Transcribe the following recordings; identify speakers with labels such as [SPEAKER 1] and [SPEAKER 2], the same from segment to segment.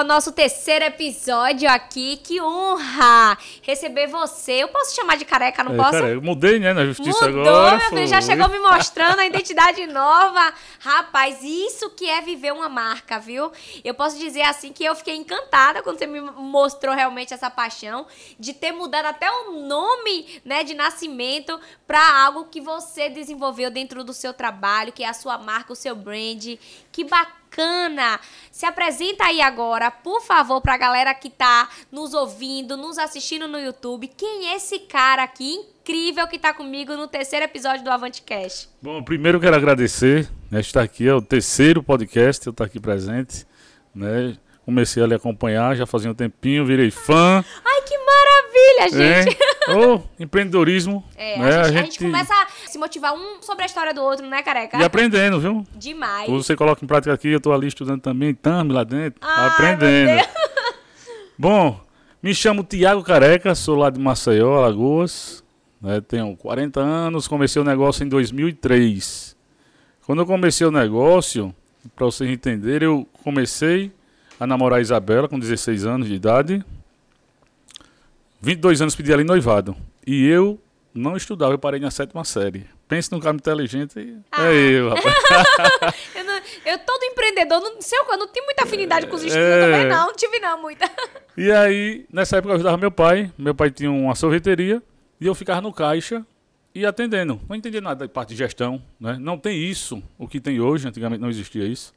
[SPEAKER 1] Só, nosso terceiro episódio aqui. Que honra receber você. Eu posso chamar de careca, não
[SPEAKER 2] É,
[SPEAKER 1] posso?
[SPEAKER 2] cara, eu mudei, né, na justiça
[SPEAKER 1] Mudou,
[SPEAKER 2] agora.
[SPEAKER 1] meu filho, já chegou me mostrando a identidade nova. Rapaz, isso que é viver uma marca, viu? Eu posso dizer assim que eu fiquei encantada quando você me mostrou realmente essa paixão de ter mudado até o nome, né, de nascimento para algo que você desenvolveu dentro do seu trabalho, que é a sua marca, o seu brand. Que bacana! Se apresenta aí agora, por favor, pra galera que tá nos ouvindo, nos assistindo no YouTube. Quem é esse cara aqui incrível que tá comigo no terceiro episódio do Avante Cash?
[SPEAKER 2] Bom, primeiro eu quero agradecer, né, estar aqui, é o terceiro podcast, eu estar aqui presente, né, comecei a lhe acompanhar, já fazia um tempinho, virei fã,
[SPEAKER 1] Ai, que maravilha, gente!
[SPEAKER 2] hein? Ô, empreendedorismo,
[SPEAKER 1] É,
[SPEAKER 2] né,
[SPEAKER 1] a, gente, a gente começa a se motivar um sobre a história do outro, né, careca?
[SPEAKER 2] E aprendendo, viu?
[SPEAKER 1] Demais.
[SPEAKER 2] Você coloca em prática aqui, eu tô ali estudando também, tamo lá dentro,
[SPEAKER 1] Ai,
[SPEAKER 2] aprendendo. Bom, me chamo Tiago Careca, sou lá de Maceió, Alagoas, né, tenho 40 anos, comecei o negócio em 2003. Quando eu comecei o negócio, para vocês entenderem, eu comecei a namorar a Isabela com 16 anos de idade. 22 anos pedi ela em noivado. E eu não estudava, eu parei na sétima série. Pense num cara inteligente,
[SPEAKER 1] Ah.
[SPEAKER 2] é eu, rapaz.
[SPEAKER 1] Eu, não- eu todo empreendedor, não sei, eu não tenho muita afinidade com os estudos
[SPEAKER 2] É.
[SPEAKER 1] também, não. Não tive não, muita.
[SPEAKER 2] E aí, nessa época eu ajudava meu pai. Meu pai tinha uma sorveteria e eu ficava no caixa e atendendo. Não entendia nada da parte de gestão, né? Não tem isso, o que tem hoje, antigamente não existia isso.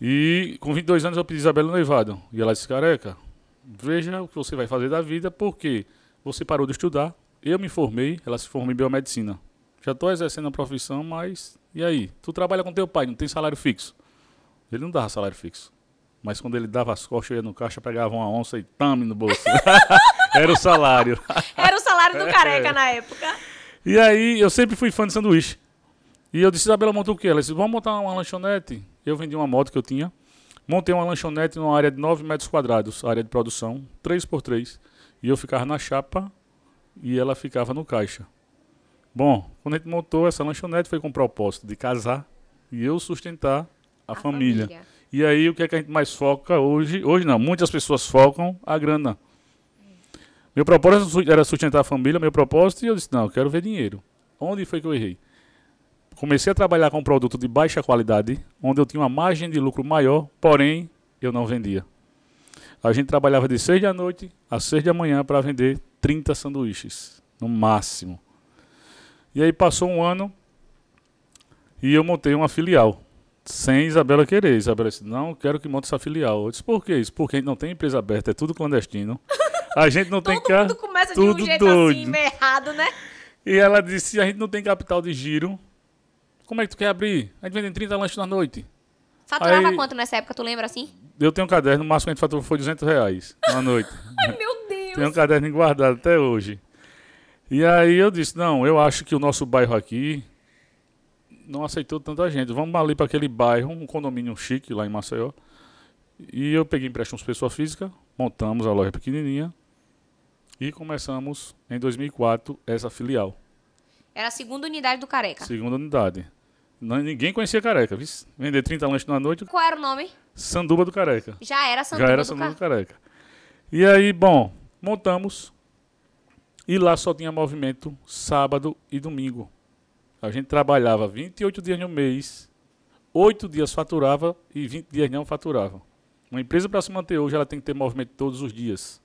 [SPEAKER 2] E com 22 anos eu pedi Isabela no noivado. E ela disse, careca, veja o que você vai fazer da vida, porque você parou de estudar, eu me formei, ela se formou em biomedicina. Já estou exercendo a profissão, mas e aí? Tu trabalha com teu pai, não tem salário fixo. Ele não dava salário fixo. Mas quando ele dava as costas, eu ia no caixa, pegava uma onça e tame no bolso. Era o salário.
[SPEAKER 1] Era o salário
[SPEAKER 2] É.
[SPEAKER 1] do careca na época.
[SPEAKER 2] E aí, eu sempre fui fã de sanduíche. E eu disse, Isabela, monta o quê? Ela disse, vamos montar uma lanchonete. Eu vendi uma moto que eu tinha. Montei uma lanchonete numa área de 9 metros quadrados, área de produção, 3x3. E eu ficava na chapa e ela ficava no caixa. Bom, quando a gente montou essa lanchonete, foi com o propósito de casar e eu sustentar a, família. E aí, o que é que a gente mais foca hoje? Hoje não, muitas pessoas focam a grana. Meu propósito era sustentar a família, meu propósito, e eu disse, não, eu quero ver dinheiro. Onde foi que eu errei? Comecei a trabalhar com um produto de baixa qualidade, onde eu tinha uma margem de lucro maior, porém, eu não vendia. A gente trabalhava de 6 da noite às 6 da manhã para vender 30 sanduíches, no máximo. E aí passou um ano e eu montei uma filial sem Isabela querer. Isabela disse, não, quero que monte essa filial. Eu disse, por que isso? Porque a gente não tem empresa aberta, é tudo clandestino. A gente não tem
[SPEAKER 1] Todo
[SPEAKER 2] ca-
[SPEAKER 1] mundo começa de
[SPEAKER 2] tudo
[SPEAKER 1] um jeito
[SPEAKER 2] doido.
[SPEAKER 1] assim, errado, né?
[SPEAKER 2] E ela disse, a gente não tem capital de giro. Como é que tu quer abrir? A gente vende 30 lanches na noite.
[SPEAKER 1] Faturava
[SPEAKER 2] Aí-
[SPEAKER 1] quanto nessa época, tu lembra assim?
[SPEAKER 2] Eu tenho um caderno, o máximo que a gente faturou foi 200 reais na noite.
[SPEAKER 1] Ai, meu Deus.
[SPEAKER 2] Tenho um caderno guardado até hoje. E aí eu disse, não, eu acho que o nosso bairro aqui não aceitou tanta gente. Vamos ali para aquele bairro, um condomínio chique lá em Maceió. E eu peguei empréstimo de pessoa física, montamos a loja pequenininha e começamos em 2004 essa filial,
[SPEAKER 1] Era a segunda unidade do careca.
[SPEAKER 2] segunda unidade. Não- ninguém conhecia Careca, viu? Vender 30 lanches na noite,
[SPEAKER 1] Qual era o nome?
[SPEAKER 2] Sanduba do Careca.
[SPEAKER 1] Já era Santuba
[SPEAKER 2] Já era Sanduba do
[SPEAKER 1] Ca...
[SPEAKER 2] Careca. E aí, bom, montamos. E lá só tinha movimento sábado e domingo. A gente trabalhava 28 dias no mês, 8 dias faturava e 20 dias não faturava. Uma empresa para se manter hoje, ela tem que ter movimento todos os dias.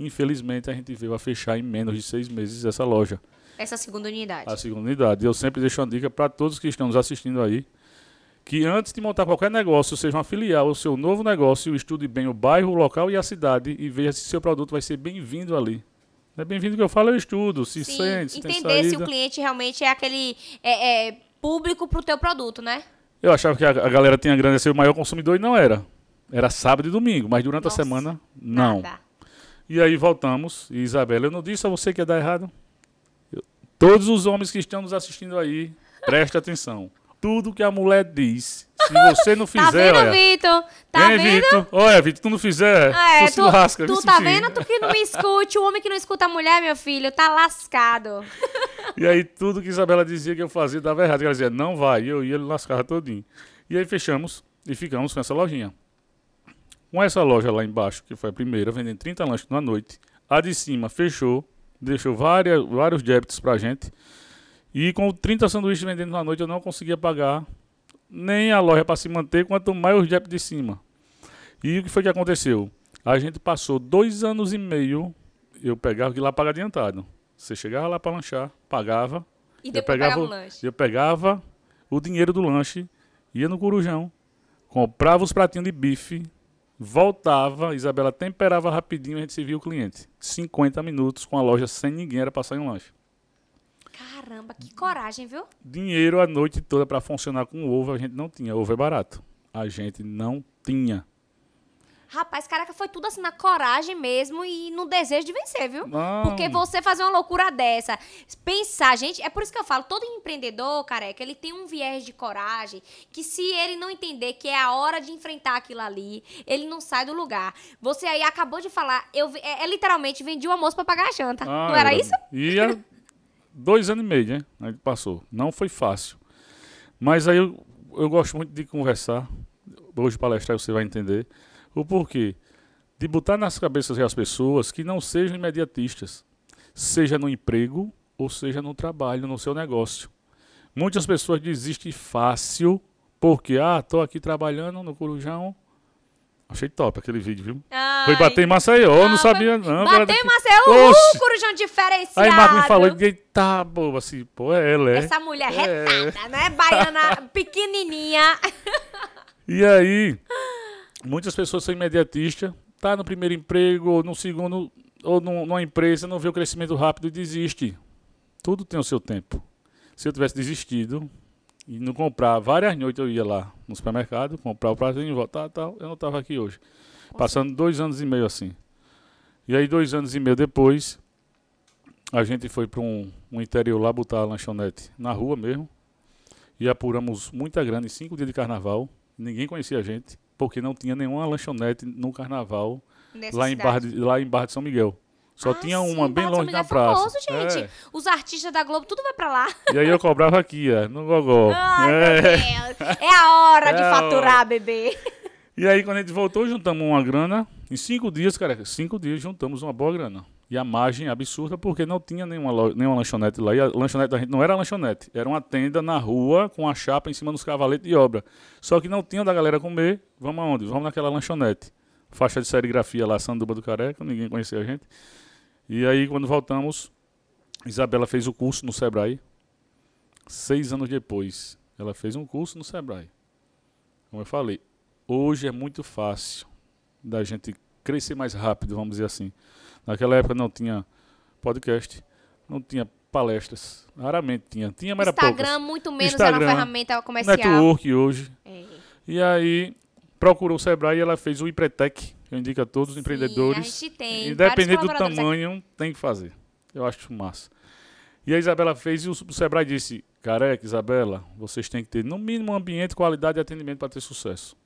[SPEAKER 2] Infelizmente, a gente veio a fechar em menos de seis meses essa loja,
[SPEAKER 1] Essa segunda unidade.
[SPEAKER 2] a segunda unidade. Eu sempre deixo uma dica para todos que estão nos assistindo aí, que antes de montar qualquer negócio, seja uma filial, o seu novo negócio, estude bem o bairro, o local e a cidade e veja se seu produto vai ser bem-vindo ali. É bem-vindo que eu falo, eu estudo, se
[SPEAKER 1] Sim,
[SPEAKER 2] sente, se
[SPEAKER 1] entender se o cliente realmente é aquele é, é, público pro teu produto, né?
[SPEAKER 2] Eu achava que a, a galera tinha grana de ser o maior consumidor e não era. Era sábado e domingo, mas durante
[SPEAKER 1] Nossa,
[SPEAKER 2] a semana, não.
[SPEAKER 1] Nada.
[SPEAKER 2] E aí voltamos, e Isabela, eu não disse a você que ia dar errado? Todos os homens que estão nos assistindo aí, preste atenção. Tudo que a mulher diz, se você não
[SPEAKER 1] Tá
[SPEAKER 2] fizer,
[SPEAKER 1] vendo,
[SPEAKER 2] olha...
[SPEAKER 1] Vitor? Tá vendo?
[SPEAKER 2] Vitor? Olha, Vitor, tu não fizer,
[SPEAKER 1] É,
[SPEAKER 2] tu, se lasca.
[SPEAKER 1] tu tá vendo? Tu que não me escute. O homem que não escuta a mulher, meu filho, tá lascado.
[SPEAKER 2] E aí tudo que Isabela dizia que eu fazia dava errado. Ela dizia, não vai. E eu ia, ele lascava todinho. E aí fechamos e ficamos com essa lojinha. Com essa loja lá embaixo, que foi a primeira, vendendo 30 lanches na noite, a de cima fechou, deixou várias, vários débitos pra gente. E com 30 sanduíches vendendo na noite, eu não conseguia pagar nem a loja para se manter, quanto mais os débitos de cima. E o que foi que aconteceu? A gente passou dois anos e meio, eu pegava que lá paga adiantado. Você chegava lá para lanchar, pagava,
[SPEAKER 1] E
[SPEAKER 2] eu
[SPEAKER 1] depois
[SPEAKER 2] pegava,
[SPEAKER 1] pagava
[SPEAKER 2] o-
[SPEAKER 1] lanche.
[SPEAKER 2] eu pegava o dinheiro do lanche, ia no Corujão, comprava os pratinhos de bife, voltava, Isabela temperava rapidinho e a gente servia o cliente. 50 minutos com a loja sem ninguém, era passar em um lanche.
[SPEAKER 1] Caramba, que coragem, viu?
[SPEAKER 2] Dinheiro a noite toda para funcionar com ovo a gente não tinha. Ovo é barato. A gente não tinha.
[SPEAKER 1] Rapaz, caraca, foi tudo assim na coragem mesmo e no desejo de vencer, viu?
[SPEAKER 2] Não.
[SPEAKER 1] Porque você fazer uma loucura dessa, pensar, gente, é por isso que eu falo, todo empreendedor, careca, ele tem um viés de coragem que se ele não entender que é a hora de enfrentar aquilo ali, ele não sai do lugar. Você aí acabou de falar, eu é, é literalmente vendi o almoço pra pagar a janta.
[SPEAKER 2] Ah,
[SPEAKER 1] não era isso?
[SPEAKER 2] Ia dois anos e meio, né? A gente passou. Não foi fácil. Mas aí eu, eu gosto muito de conversar. Hoje palestrar você vai entender. O porquê. De botar nas cabeças das pessoas que não sejam imediatistas. Seja no emprego ou seja no trabalho, no seu negócio. Muitas pessoas desistem fácil porque, ah, tô aqui trabalhando no Corujão. Achei top aquele vídeo, viu? Foi
[SPEAKER 1] Ai,
[SPEAKER 2] bater em Maceió,
[SPEAKER 1] Ah,
[SPEAKER 2] não sabia não.
[SPEAKER 1] Bateu em. Maceió, uhul,
[SPEAKER 2] Oxe.
[SPEAKER 1] corujão diferenciado.
[SPEAKER 2] Aí Marco me falou, eita, boba, assim, pô, é ela, é.
[SPEAKER 1] Essa mulher
[SPEAKER 2] É.
[SPEAKER 1] retada, né? Baiana pequenininha.
[SPEAKER 2] E aí, muitas pessoas são imediatistas, tá no primeiro emprego, ou no segundo, ou num- numa empresa, não vê o crescimento rápido e desiste. Tudo tem o seu tempo. Se eu tivesse desistido e não comprar, várias noites eu ia lá no supermercado, comprar o pratinho e voltar tal, eu não estava aqui hoje. Passando dois anos e meio assim. E aí, dois anos e meio depois, a gente foi para um, um interior lá botar a lanchonete na rua mesmo. E apuramos muita grana em cinco dias de carnaval. Ninguém conhecia a gente, porque não tinha nenhuma lanchonete no carnaval lá em. Barra de, lá em Barra de São Miguel. Só
[SPEAKER 1] Ah,
[SPEAKER 2] tinha
[SPEAKER 1] sim,
[SPEAKER 2] uma bem
[SPEAKER 1] Barra de
[SPEAKER 2] longe
[SPEAKER 1] Miguel é
[SPEAKER 2] praça.
[SPEAKER 1] famoso, gente.
[SPEAKER 2] É.
[SPEAKER 1] Os artistas da Globo, tudo vai pra lá.
[SPEAKER 2] E aí eu cobrava aqui, ó, no Gogó.
[SPEAKER 1] Ai,
[SPEAKER 2] É.
[SPEAKER 1] meu Deus. É a hora de
[SPEAKER 2] É a
[SPEAKER 1] faturar, bebê.
[SPEAKER 2] E aí, quando a gente voltou, juntamos uma grana. Em cinco dias, cara, cinco dias juntamos uma boa grana. E a margem absurda, porque não tinha nenhuma, nenhuma lanchonete lá. E a lanchonete da gente não era lanchonete, era uma tenda na rua com a chapa em cima dos cavaletes de obra. Só que não tinha da galera comer. Vamos aonde? Vamos naquela lanchonete. Faixa de serigrafia lá, Sanduba do Careca, ninguém conhecia a gente. E aí, quando voltamos, Isabela fez o curso no Sebrae. Seis anos depois, ela fez um curso no Sebrae. Como eu falei, hoje é muito fácil da gente crescer mais rápido, vamos dizer assim. Naquela época não tinha podcast, não tinha palestras, raramente tinha. Tinha, mas era
[SPEAKER 1] Instagram,
[SPEAKER 2] poucas.
[SPEAKER 1] muito menos, era uma
[SPEAKER 2] Instagram,
[SPEAKER 1] ferramenta comercial.
[SPEAKER 2] Network hoje.
[SPEAKER 1] É.
[SPEAKER 2] E aí procurou o Sebrae e ela fez o Empretec, que eu indico a todos os
[SPEAKER 1] Sim,
[SPEAKER 2] empreendedores.
[SPEAKER 1] a gente tem
[SPEAKER 2] Independente do
[SPEAKER 1] colaboradores aqui.
[SPEAKER 2] tamanho, tem que fazer. Eu acho massa. E a Isabela fez e o, Sebrae disse: Careca, Isabela, vocês têm que ter no mínimo ambiente, qualidade e atendimento para ter sucesso.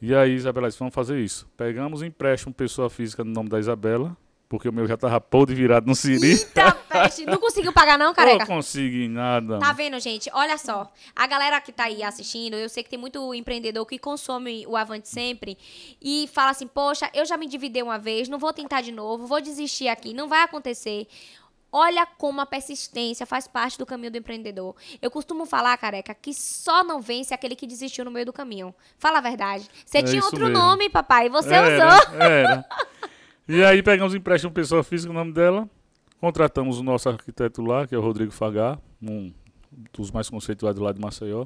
[SPEAKER 2] E aí, Isabela disse: Vamos fazer isso. Pegamos empréstimo pessoa física no nome da Isabela, porque o meu já tava podre virado no Siri.
[SPEAKER 1] Eita, peste. Não conseguiu pagar não,
[SPEAKER 2] Não
[SPEAKER 1] careca?
[SPEAKER 2] consegui nada.
[SPEAKER 1] Tá vendo, gente? Olha só. A galera que tá aí assistindo, eu sei que tem muito empreendedor que consome o Avante sempre e fala assim: Poxa, eu já me endividei uma vez, não vou tentar de novo, vou desistir aqui, não vai acontecer. Olha como a persistência faz parte do caminho do empreendedor. Eu costumo falar, careca, que só não vence aquele que desistiu no meio do caminho. Fala a verdade. Você
[SPEAKER 2] É
[SPEAKER 1] tinha outro
[SPEAKER 2] mesmo.
[SPEAKER 1] nome, papai, e você
[SPEAKER 2] era,
[SPEAKER 1] usou.
[SPEAKER 2] Era. E aí pegamos empréstimo pessoa física, o nome dela. Contratamos o nosso arquiteto lá, que é o Rodrigo Fagar, um dos mais conceituados lá de Maceió.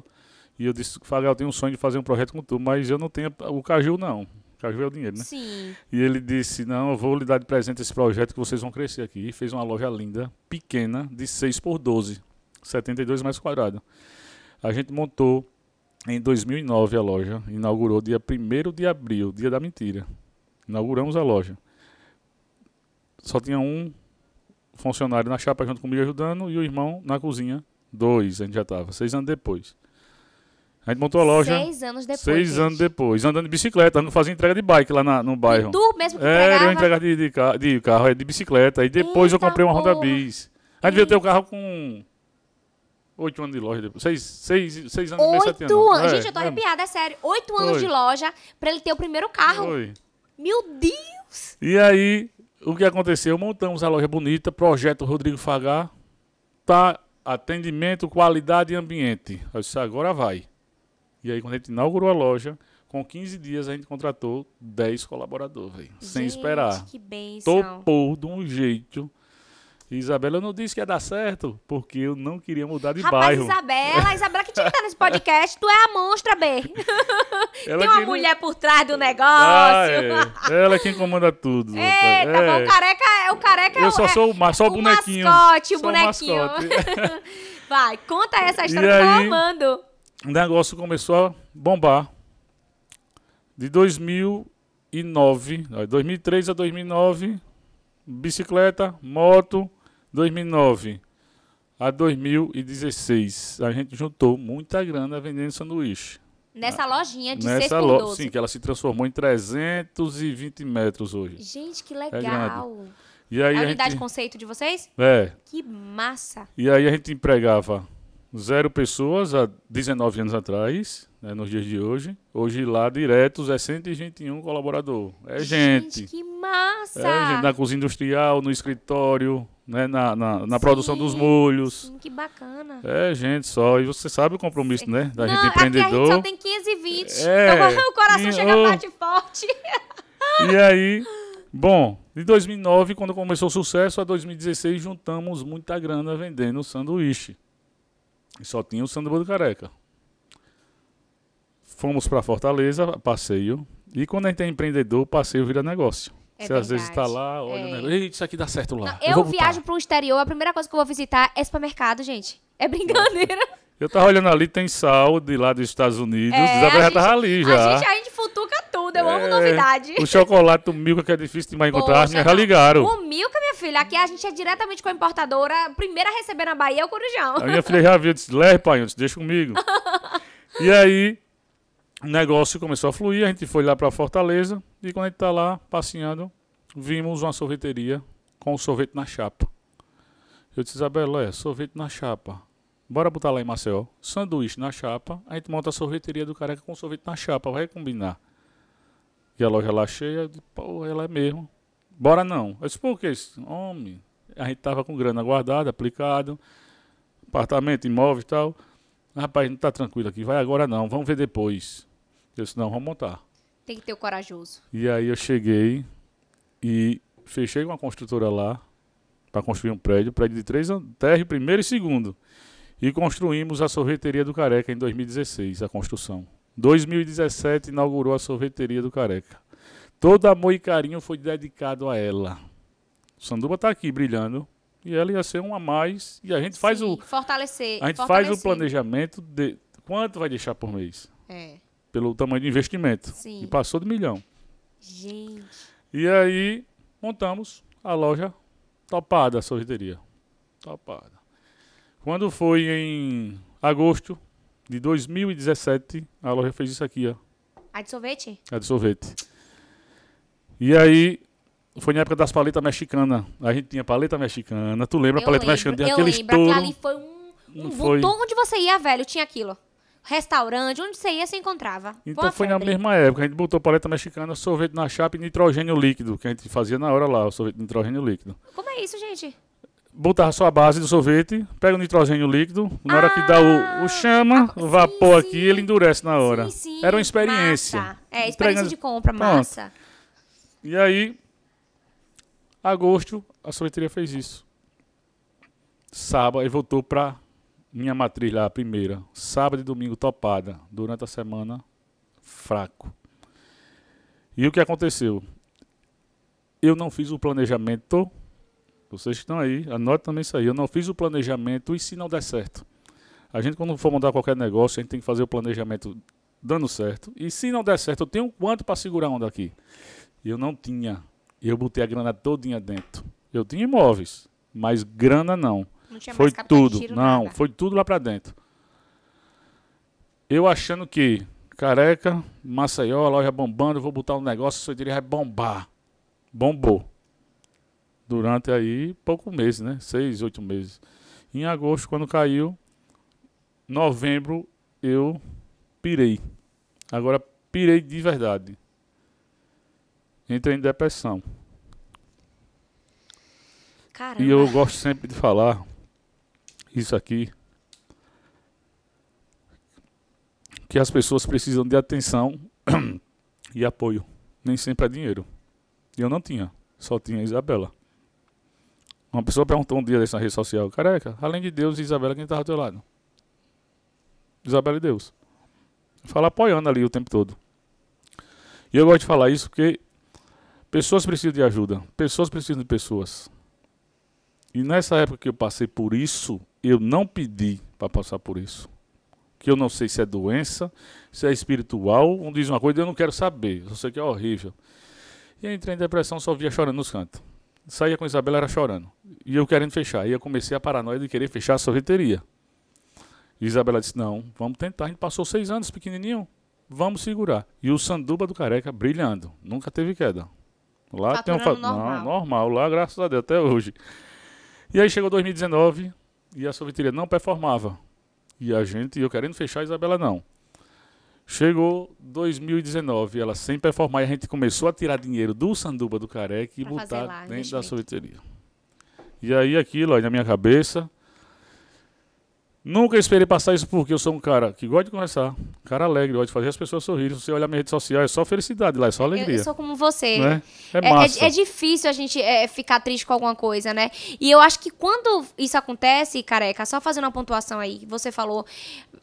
[SPEAKER 2] E eu disse, Fagar, eu tenho um sonho de fazer um projeto com tu, mas eu não tenho o Caju não. Caju é o dinheiro, né?
[SPEAKER 1] Sim.
[SPEAKER 2] E ele disse, não, eu vou lhe dar de presente esse projeto que vocês vão crescer aqui. E fez uma loja linda, pequena, de 6 por 12, 72 metros quadrados. A gente montou em 2009 a loja, inaugurou dia 1 de abril, dia da mentira. Inauguramos a loja. Só tinha um funcionário na chapa junto comigo ajudando e o irmão na cozinha, dois, a gente já estava, seis anos depois. A gente montou a loja
[SPEAKER 1] Seis anos depois.
[SPEAKER 2] seis
[SPEAKER 1] gente.
[SPEAKER 2] anos depois, andando de bicicleta, andando fazendo entrega de bike lá na- no bairro.
[SPEAKER 1] E tu mesmo que
[SPEAKER 2] Era
[SPEAKER 1] entregava?
[SPEAKER 2] eu entregar de, de, ca- de carro, é de bicicleta. E depois eu
[SPEAKER 1] Eita
[SPEAKER 2] comprei uma Honda
[SPEAKER 1] porra.
[SPEAKER 2] Bis. A gente veio ter o carro com Oito anos de loja depois. Seis, seis, seis anos e meio, sete
[SPEAKER 1] Oito
[SPEAKER 2] anos.
[SPEAKER 1] anos.
[SPEAKER 2] É,
[SPEAKER 1] Gente, eu tô
[SPEAKER 2] é.
[SPEAKER 1] arrepiada, é sério. Oito anos
[SPEAKER 2] Foi.
[SPEAKER 1] de loja pra ele ter o primeiro carro.
[SPEAKER 2] Foi.
[SPEAKER 1] Meu Deus!
[SPEAKER 2] E aí, o que aconteceu? Montamos a loja bonita, projeto Rodrigo Fagar, tá atendimento, qualidade e ambiente. Eu disse, agora vai. E aí, quando a gente inaugurou a loja, com 15 dias a gente contratou 10 colaboradores, velho, sem esperar.
[SPEAKER 1] Que.
[SPEAKER 2] Topou de um jeito. Isabela, eu não disse que ia dar certo, porque eu não queria mudar de
[SPEAKER 1] Rapaz,
[SPEAKER 2] bairro.
[SPEAKER 1] Isabela, Isabela que tinha que estar nesse podcast, tu é a monstra, B. Tem uma
[SPEAKER 2] queria-
[SPEAKER 1] mulher por trás do negócio.
[SPEAKER 2] Ah, é. Ela é quem comanda tudo.
[SPEAKER 1] Eita, bom,
[SPEAKER 2] É.
[SPEAKER 1] o careca é o careca é
[SPEAKER 2] Eu
[SPEAKER 1] o-
[SPEAKER 2] só
[SPEAKER 1] é
[SPEAKER 2] sou o, só o
[SPEAKER 1] o
[SPEAKER 2] bonequinho.
[SPEAKER 1] mascote, o
[SPEAKER 2] Só
[SPEAKER 1] bonequinho.
[SPEAKER 2] mascote.
[SPEAKER 1] Vai, conta essa história
[SPEAKER 2] E
[SPEAKER 1] que
[SPEAKER 2] aí?
[SPEAKER 1] amando.
[SPEAKER 2] O negócio começou a bombar. De 2009, ó, 2003 a 2009, bicicleta, moto, 2009 a 2016. A gente juntou muita grana vendendo sanduíche.
[SPEAKER 1] Nessa lojinha de 6
[SPEAKER 2] Nessa
[SPEAKER 1] por
[SPEAKER 2] loja,
[SPEAKER 1] 12.
[SPEAKER 2] sim, que ela se transformou em 320 metros hoje.
[SPEAKER 1] Gente, que legal.
[SPEAKER 2] E aí
[SPEAKER 1] É a unidade
[SPEAKER 2] gente,
[SPEAKER 1] conceito de vocês?
[SPEAKER 2] é,
[SPEAKER 1] Que massa.
[SPEAKER 2] E aí a gente empregava zero pessoas há 19 anos atrás, né, nos dias de hoje. Hoje lá diretos é 121 colaborador. É gente.
[SPEAKER 1] que massa.
[SPEAKER 2] É gente na cozinha industrial, no escritório, né, na, na, na produção dos
[SPEAKER 1] Sim,
[SPEAKER 2] molhos.
[SPEAKER 1] Sim, que bacana.
[SPEAKER 2] É gente só. E você sabe o compromisso, né? Da
[SPEAKER 1] Não,
[SPEAKER 2] gente
[SPEAKER 1] aqui a gente
[SPEAKER 2] empreendedor.
[SPEAKER 1] só tem 15 e 20.
[SPEAKER 2] É,
[SPEAKER 1] Então o coração
[SPEAKER 2] e-
[SPEAKER 1] chega
[SPEAKER 2] oh.
[SPEAKER 1] bate forte.
[SPEAKER 2] E aí, bom, de 2009, quando começou o sucesso, a 2016 juntamos muita grana vendendo sanduíche. E só tinha o do careca. Fomos para Fortaleza, passeio. E quando a gente é empreendedor, passeio vira negócio.
[SPEAKER 1] É
[SPEAKER 2] Você às vezes está
[SPEAKER 1] verdade.
[SPEAKER 2] lá, olha
[SPEAKER 1] É.
[SPEAKER 2] o negócio. Eita, isso aqui dá certo lá.
[SPEAKER 1] Não, eu
[SPEAKER 2] botar."
[SPEAKER 1] viajo pro exterior, a primeira coisa que eu vou visitar é supermercado, gente. É brincadeira.
[SPEAKER 2] Eu tava olhando ali, tem sal de lá dos Estados Unidos.
[SPEAKER 1] É,
[SPEAKER 2] já
[SPEAKER 1] gente-
[SPEAKER 2] tava ali já.
[SPEAKER 1] A gente, a gente eu amo
[SPEAKER 2] É,
[SPEAKER 1] novidade.
[SPEAKER 2] O chocolate do Milka, que é difícil demais encontrar,
[SPEAKER 1] Poxa,
[SPEAKER 2] já ligaram.
[SPEAKER 1] O Milka, minha filha, aqui a gente é diretamente com a importadora. A primeira a receber na Bahia é o Corujão.
[SPEAKER 2] A minha filha já viu, disse, leve, pai, disse, deixa comigo. e aí, o negócio começou a fluir, a gente foi lá pra Fortaleza, e quando a gente tá lá, passeando, vimos uma sorveteria com sorvete na chapa. Eu disse, Isabela, é, sorvete na chapa. Bora botar lá em Maceió. Sanduíche na chapa, a gente monta a sorveteria do careca com sorvete na chapa, vai combinar. E a loja lá cheia, eu disse, pô, ela é mesmo. Bora não. Eu disse, por que? Homem, a gente tava com grana guardada, aplicado, apartamento, imóvel e tal. Rapaz, não tá tranquilo aqui, vai agora não, vamos ver depois. Eu disse, não, vamos montar.
[SPEAKER 1] Tem que ter o corajoso.
[SPEAKER 2] E aí eu cheguei e fechei com a construtora lá para construir um prédio, prédio de três an- térreo, primeiro e segundo. E construímos a sorveteria do Careca em 2016, a construção. 2017 inaugurou a sorveteria do Careca. Todo amor e carinho foi dedicado a ela. O Sanduba tá aqui brilhando e ela ia ser um a mais e a gente faz
[SPEAKER 1] Sim,
[SPEAKER 2] o
[SPEAKER 1] Fortalecer.
[SPEAKER 2] a gente faz o planejamento de quanto vai deixar por mês
[SPEAKER 1] É.
[SPEAKER 2] pelo tamanho do investimento.
[SPEAKER 1] Sim.
[SPEAKER 2] E passou de milhão.
[SPEAKER 1] Gente.
[SPEAKER 2] E aí montamos a loja topada, a sorveteria. Topada. Quando foi em agosto de 2017, a loja fez isso aqui, ó,
[SPEAKER 1] A de sorvete?
[SPEAKER 2] a de sorvete. E aí foi na época das paletas mexicanas. A gente tinha paleta mexicana. Tu lembra a
[SPEAKER 1] Eu
[SPEAKER 2] paleta
[SPEAKER 1] lembro,
[SPEAKER 2] mexicana?
[SPEAKER 1] Eu
[SPEAKER 2] aquele
[SPEAKER 1] lembro.
[SPEAKER 2] Estouro.
[SPEAKER 1] ali foi um... um
[SPEAKER 2] foi?
[SPEAKER 1] botão onde você ia, velho, tinha aquilo. Restaurante, onde você ia, você encontrava.
[SPEAKER 2] Então
[SPEAKER 1] uma
[SPEAKER 2] foi na mesma época. A gente botou paleta mexicana, sorvete na chapa e nitrogênio líquido, que a gente fazia na hora lá, o sorvete de nitrogênio líquido.
[SPEAKER 1] Como é isso, gente?
[SPEAKER 2] Botar só a base do sorvete, pega o nitrogênio líquido, na hora que dá o, o chama,
[SPEAKER 1] Ah,
[SPEAKER 2] o vapor
[SPEAKER 1] sim,
[SPEAKER 2] aqui,
[SPEAKER 1] sim.
[SPEAKER 2] ele endurece na hora.
[SPEAKER 1] Sim.
[SPEAKER 2] Era uma experiência.
[SPEAKER 1] Massa. É, experiência
[SPEAKER 2] Entregando-
[SPEAKER 1] de compra,
[SPEAKER 2] Pronto.
[SPEAKER 1] massa.
[SPEAKER 2] E aí, agosto, a sorveteria fez isso. Sábado, aí voltou pra minha matriz lá, a primeira. Sábado e domingo topada. Durante a semana, fraco. E o que aconteceu? Eu não fiz o planejamento. Vocês que estão aí, anote também isso aí. Eu não fiz o planejamento e se não der certo? A gente, quando for montar qualquer negócio, a gente tem que fazer o planejamento dando certo. E se não der certo, eu tenho quanto para segurar a onda aqui? Eu não tinha. Eu botei a grana todinha dentro. Eu tinha imóveis, mas grana não.
[SPEAKER 1] Não tinha
[SPEAKER 2] Foi tudo.
[SPEAKER 1] giro,
[SPEAKER 2] Não,
[SPEAKER 1] nada.
[SPEAKER 2] foi tudo lá pra dentro. Eu achando que Careca, Maceió, loja bombando, eu vou botar um negócio, a sorveteria vai bombar. Bombou. Durante aí poucos meses, né? Seis, oito meses. Em agosto, quando caiu, novembro eu pirei. Agora pirei de verdade. Entrei em depressão.
[SPEAKER 1] Caramba.
[SPEAKER 2] E eu gosto sempre de falar isso aqui. Que as pessoas precisam de atenção e apoio. Nem sempre é dinheiro. E eu não tinha. Só tinha a Isabela. Uma pessoa perguntou um dia dessa rede social, careca, além de Deus e Isabela, quem estava ao teu lado? Isabela e Deus. Fala apoiando ali o tempo todo. E eu gosto de falar isso porque pessoas precisam de ajuda. Pessoas precisam de pessoas. E nessa época que eu passei por isso, eu não pedi para passar por isso. Que eu não sei se é doença, se é espiritual. Um diz uma coisa eu não quero saber. Eu sei que é horrível. E entrei em depressão, só via chorando nos cantos. Saía com a Isabela, era chorando. E eu querendo fechar. E eu comecei a paranoia de querer fechar a sorveteria. E Isabela disse: Não, vamos tentar. A gente passou seis anos pequenininho, vamos segurar. E o Sanduba do Careca brilhando, nunca teve queda. Lá tem um fa...
[SPEAKER 1] normal.
[SPEAKER 2] Não, normal, lá graças a Deus, até hoje. E aí chegou 2019 e a sorveteria não performava. E a gente, eu querendo fechar, a Isabela não. Chegou 2019, ela sem performar, e a gente começou a tirar dinheiro do Sanduba do Careca e
[SPEAKER 1] Pra
[SPEAKER 2] botar
[SPEAKER 1] lá,
[SPEAKER 2] dentro da sorveteria. E aí aquilo, aí na minha cabeça, Nunca esperei passar isso porque eu sou um cara que gosta de conversar, um cara alegre, gosta de fazer as pessoas sorrirem. Se você olhar minha rede social, é só felicidade lá, é só
[SPEAKER 1] Eu,
[SPEAKER 2] alegria.
[SPEAKER 1] eu sou como você.
[SPEAKER 2] né? É
[SPEAKER 1] É, é- é difícil a gente é, ficar triste com alguma coisa, né? E eu acho que quando isso acontece, careca, só fazendo uma pontuação aí, você falou,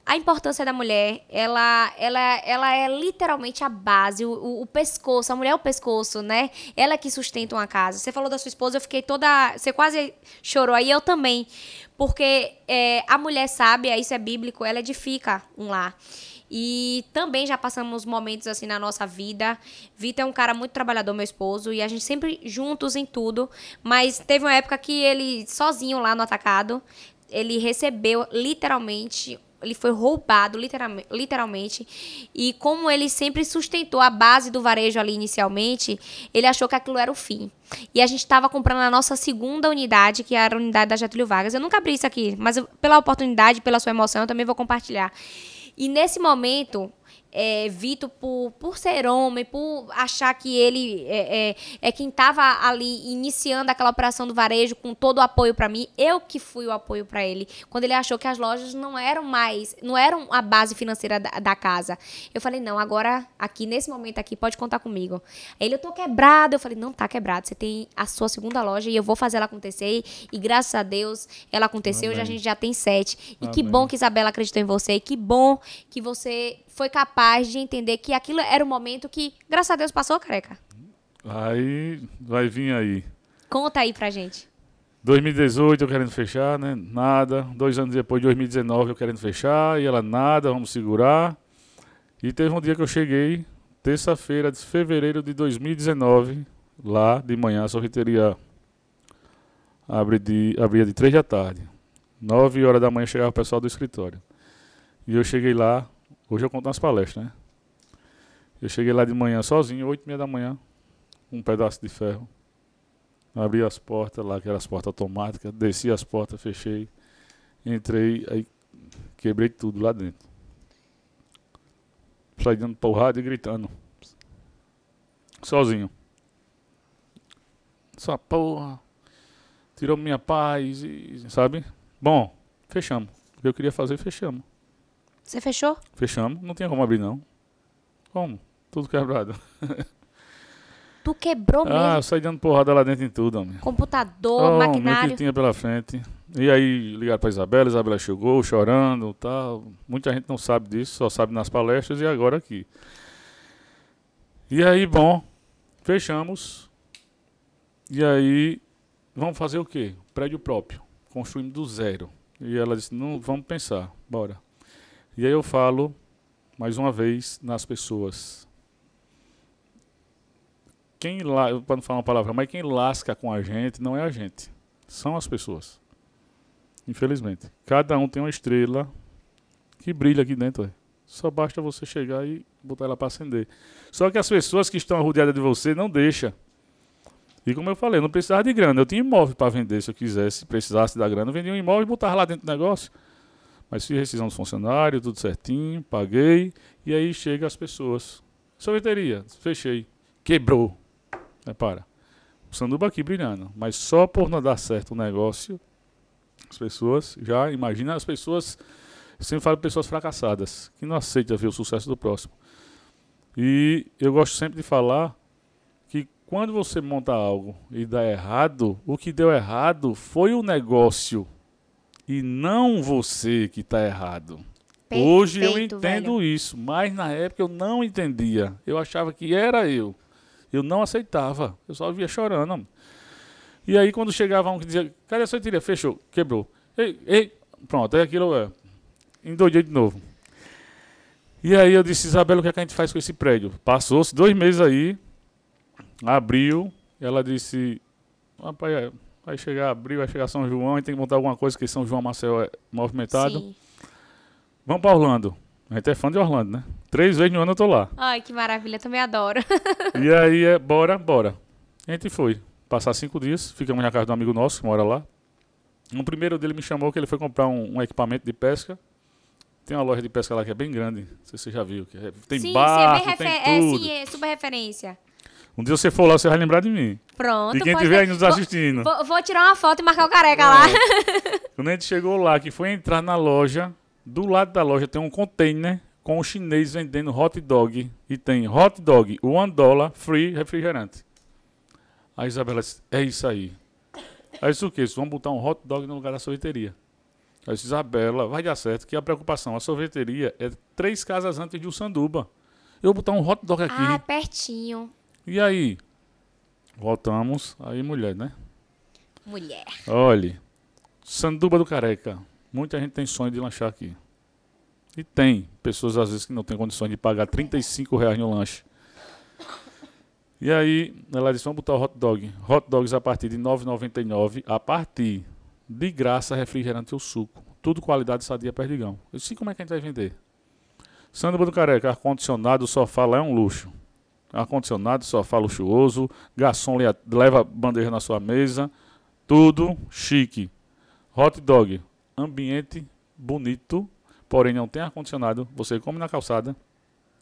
[SPEAKER 1] a importância da mulher, ela, ela, ela é literalmente a base, o, o- o pescoço, a mulher é o pescoço, né? Ela é que sustenta uma casa. Você falou da sua esposa, eu fiquei toda. Você quase chorou aí, eu também. Porque é, a mulher sábia, isso é bíblico, ela edifica um lar. E também já passamos momentos assim na nossa vida. Vitor é um cara muito trabalhador, meu esposo, e a gente sempre juntos em tudo. Mas teve uma época que ele, sozinho lá no atacado, ele recebeu literalmente. Ele foi roubado, literalmente, literalmente. E como ele sempre sustentou a base do varejo ali inicialmente, ele achou que aquilo era o fim. E a gente estava comprando a nossa segunda unidade, que era a unidade da Getúlio Vargas. Eu nunca abri isso aqui, mas eu- pela oportunidade, pela sua emoção, eu também vou compartilhar. E nesse momento, é, Vitor, por, por ser homem, por achar que ele é, é, é quem estava ali iniciando aquela operação do varejo com todo o apoio para mim, eu que fui o apoio para ele. Quando ele achou que as lojas não eram mais, não eram a base financeira da, da casa. Eu falei, não, agora, aqui, nesse momento aqui, pode contar comigo. Ele, eu tô quebrado. Eu falei, não tá quebrado. Você tem a sua segunda loja e eu vou fazer ela acontecer. E graças a Deus, ela aconteceu. Hoje a
[SPEAKER 2] Amém.
[SPEAKER 1] gente já tem sete. E que
[SPEAKER 2] Amém.
[SPEAKER 1] bom que Isabela acreditou em você. E que bom que você foi capaz de entender que aquilo era o momento que, graças a Deus, passou, careca.
[SPEAKER 2] Aí vai vir aí.
[SPEAKER 1] Conta aí pra gente.
[SPEAKER 2] 2018 eu querendo fechar, né? Nada. Dois anos depois, 2019 eu querendo fechar. E ela nada, vamos segurar. E teve um dia que eu cheguei, terça-feira de fevereiro de 2019, lá de manhã, a sorveteria abre de, abria de 3 da tarde. 9 horas da manhã chegava o pessoal do escritório. E eu cheguei lá, hoje eu conto nas palestras, né? Eu cheguei lá de manhã sozinho, 8 e meia da manhã, com um pedaço de ferro. Abri as portas lá, que eram as portas automáticas, desci as portas, fechei, entrei, aí quebrei tudo lá dentro. Saí dando porrada e gritando. Sozinho. Essa porra. Tirou minha paz e. sabe? Bom, fechamos. O que eu queria fazer, fechamos.
[SPEAKER 1] Você fechou?
[SPEAKER 2] Fechamos. Não tinha como abrir, não. Como? Tudo quebrado.
[SPEAKER 1] Tu quebrou
[SPEAKER 2] Ah,
[SPEAKER 1] mesmo.
[SPEAKER 2] eu saí dando porrada lá dentro em tudo, homem.
[SPEAKER 1] Computador,
[SPEAKER 2] Oh,
[SPEAKER 1] maquinário.
[SPEAKER 2] que tinha pela frente. E aí ligaram pra Isabela, Isabela chegou chorando tal. Muita gente não sabe disso, só sabe nas palestras e agora aqui. E aí, bom, fechamos. E aí, vamos fazer o quê? Prédio próprio. Construímos do zero. E ela disse, não, vamos pensar, bora. E aí eu falo, mais uma vez, nas pessoas. Quem lá, para não falar uma palavra, mas quem lasca com a gente não é a gente. São as pessoas. Infelizmente. Cada um tem uma estrela que brilha aqui dentro. Só basta você chegar e botar ela para acender. Só que as pessoas que estão rodeadas de você não deixam. E como eu falei, não precisava de grana. Eu tinha imóvel para vender se eu quisesse. Se precisasse da grana, eu vendia um imóvel e botava lá dentro do negócio. Mas fiz rescisão dos funcionários, tudo certinho, paguei. E aí chega as pessoas. Sorveteria, fechei. Quebrou. Repara. O sanduba aqui brilhando. Mas só por não dar certo o negócio, as pessoas já imagina as pessoas. Sempre falo pessoas fracassadas, que não aceitam ver o sucesso do próximo. E eu gosto sempre de falar que quando você monta algo e dá errado, o que deu errado foi o negócio e não você que está errado. Hoje eu
[SPEAKER 1] Perfeito,
[SPEAKER 2] entendo
[SPEAKER 1] velho.
[SPEAKER 2] isso, mas na época eu não entendia. Eu achava que era eu. Eu não aceitava. Eu só via chorando. E aí quando chegava um que dizia, cadê a sorveteria? Fechou, quebrou. Ei, ei, pronto, aí aquilo é. Endoidei de novo. E aí eu disse, Isabela, o que, é que a gente faz com esse prédio? Passou-se dois meses aí, abriu, ela disse, rapaz, é, vai chegar abril, vai chegar São João, a gente tem que montar alguma coisa, que São João Marcel é movimentado.
[SPEAKER 1] Sim.
[SPEAKER 2] Vamos para Orlando. A gente é fã de Orlando, né? Três vezes no ano eu tô lá.
[SPEAKER 1] Ai, que maravilha, também adoro.
[SPEAKER 2] E aí é, bora, bora. A gente foi. Passar cinco dias, ficamos na casa de um amigo nosso que mora lá. No primeiro dele me chamou que ele foi comprar um, um equipamento de pesca. Tem uma loja de pesca lá que é bem grande. Não sei se você já viu. Que é- tem
[SPEAKER 1] sim,
[SPEAKER 2] barco,
[SPEAKER 1] sim, é,
[SPEAKER 2] tem
[SPEAKER 1] é,
[SPEAKER 2] tudo.
[SPEAKER 1] sim, é super referência.
[SPEAKER 2] Um dia você for lá, você vai lembrar de mim.
[SPEAKER 1] Pronto,
[SPEAKER 2] de quem estiver
[SPEAKER 1] ver.
[SPEAKER 2] aí nos assistindo.
[SPEAKER 1] Vou, vou tirar uma foto e marcar o careca lá.
[SPEAKER 2] Quando a gente chegou lá, que foi entrar na loja, do lado da loja tem um container com o chinês vendendo hot dog. E tem hot dog, one dollar, free refrigerante. A Isabela disse, é isso aí. Aí isso o quê? Vamos botar um hot dog no lugar da sorveteria. Aí disse, Isabela, vai dar certo, que a preocupação, a sorveteria é três casas antes de um sanduba. Eu vou botar um hot dog aqui.
[SPEAKER 1] Ah, pertinho.
[SPEAKER 2] E aí? Voltamos, aí mulher, né?
[SPEAKER 1] Mulher.
[SPEAKER 2] Olhe, Sanduba do Careca. Muita gente tem sonho de lanchar aqui. E tem pessoas às vezes que não têm condições de pagar 35 reais no lanche. E aí ela disse, vamos botar o hot dog. Hot dogs a partir de R$ 9,99. A partir de graça, refrigerante ou suco. Tudo qualidade sadia perdigão. Eu disse, "E como é que a gente vai vender? Sanduba do Careca, ar-condicionado, sofá lá é um luxo. Ar-condicionado, sofá luxuoso. Garçom le- leva bandeja na sua mesa. Tudo chique. Hot dog, ambiente bonito, porém não tem ar-condicionado. Você come na calçada,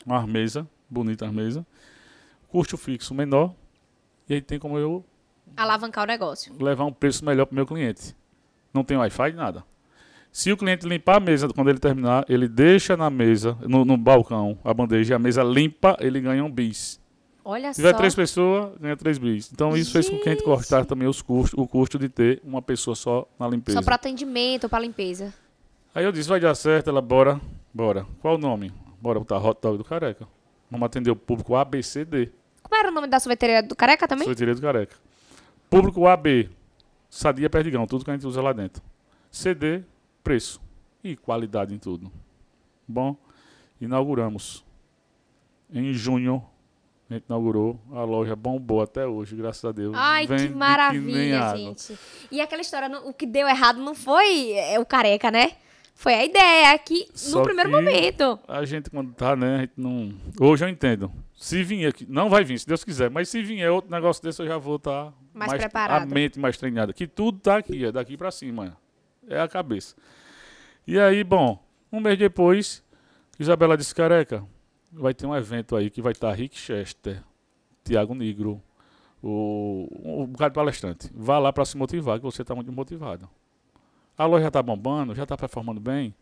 [SPEAKER 2] uma mesa, bonita mesa. Custo fixo menor. E aí tem como eu
[SPEAKER 1] Alavancar o negócio.
[SPEAKER 2] levar um preço melhor para o meu cliente. Não tem Wi-Fi, nada. Se o cliente limpar a mesa quando ele terminar, ele deixa na mesa, no, no balcão, a bandeja, e a mesa limpa, ele ganha um bis.
[SPEAKER 1] Olha
[SPEAKER 2] Se tiver
[SPEAKER 1] só.
[SPEAKER 2] três pessoas, ganha três bis. Então isso fez com que a gente
[SPEAKER 1] Gente.
[SPEAKER 2] cortasse também os custos, o custo de ter uma pessoa só na limpeza.
[SPEAKER 1] Só para atendimento, para limpeza.
[SPEAKER 2] Aí eu disse, vai dar certo, ela, bora, bora. Qual o nome? Bora botar Hot Dog do Careca. Vamos atender o público ABCD,
[SPEAKER 1] Como era o nome da sorveteria do careca também?
[SPEAKER 2] sorveteria do Careca. Público AB, Sadia Perdigão, tudo que a gente usa lá dentro. CD, preço e qualidade em tudo. Bom, inauguramos. Em junho, a gente inaugurou, a loja bombou até hoje, graças a Deus.
[SPEAKER 1] Ai,
[SPEAKER 2] Vende
[SPEAKER 1] que maravilha,
[SPEAKER 2] água.
[SPEAKER 1] gente. E aquela história, o que deu errado não foi é, o careca, né? Foi a ideia aqui
[SPEAKER 2] Só
[SPEAKER 1] no primeiro
[SPEAKER 2] que-
[SPEAKER 1] momento.
[SPEAKER 2] A gente quando tá, né, a gente não... Hoje eu entendo. Se vier aqui, não vai vir, se Deus quiser, mas se vier outro negócio desse, eu já vou estar
[SPEAKER 1] Mais preparado.
[SPEAKER 2] A mente mais treinada. Que tudo tá aqui, é daqui pra cima. É a cabeça. E aí, bom, um mês depois, Isabela disse, careca, vai ter um evento aí que vai estar Rick Chester, Tiago Negro, o, um bocado palestrante. Vá lá para se motivar, que você está muito motivado. A loja já está bombando, já está performando bem.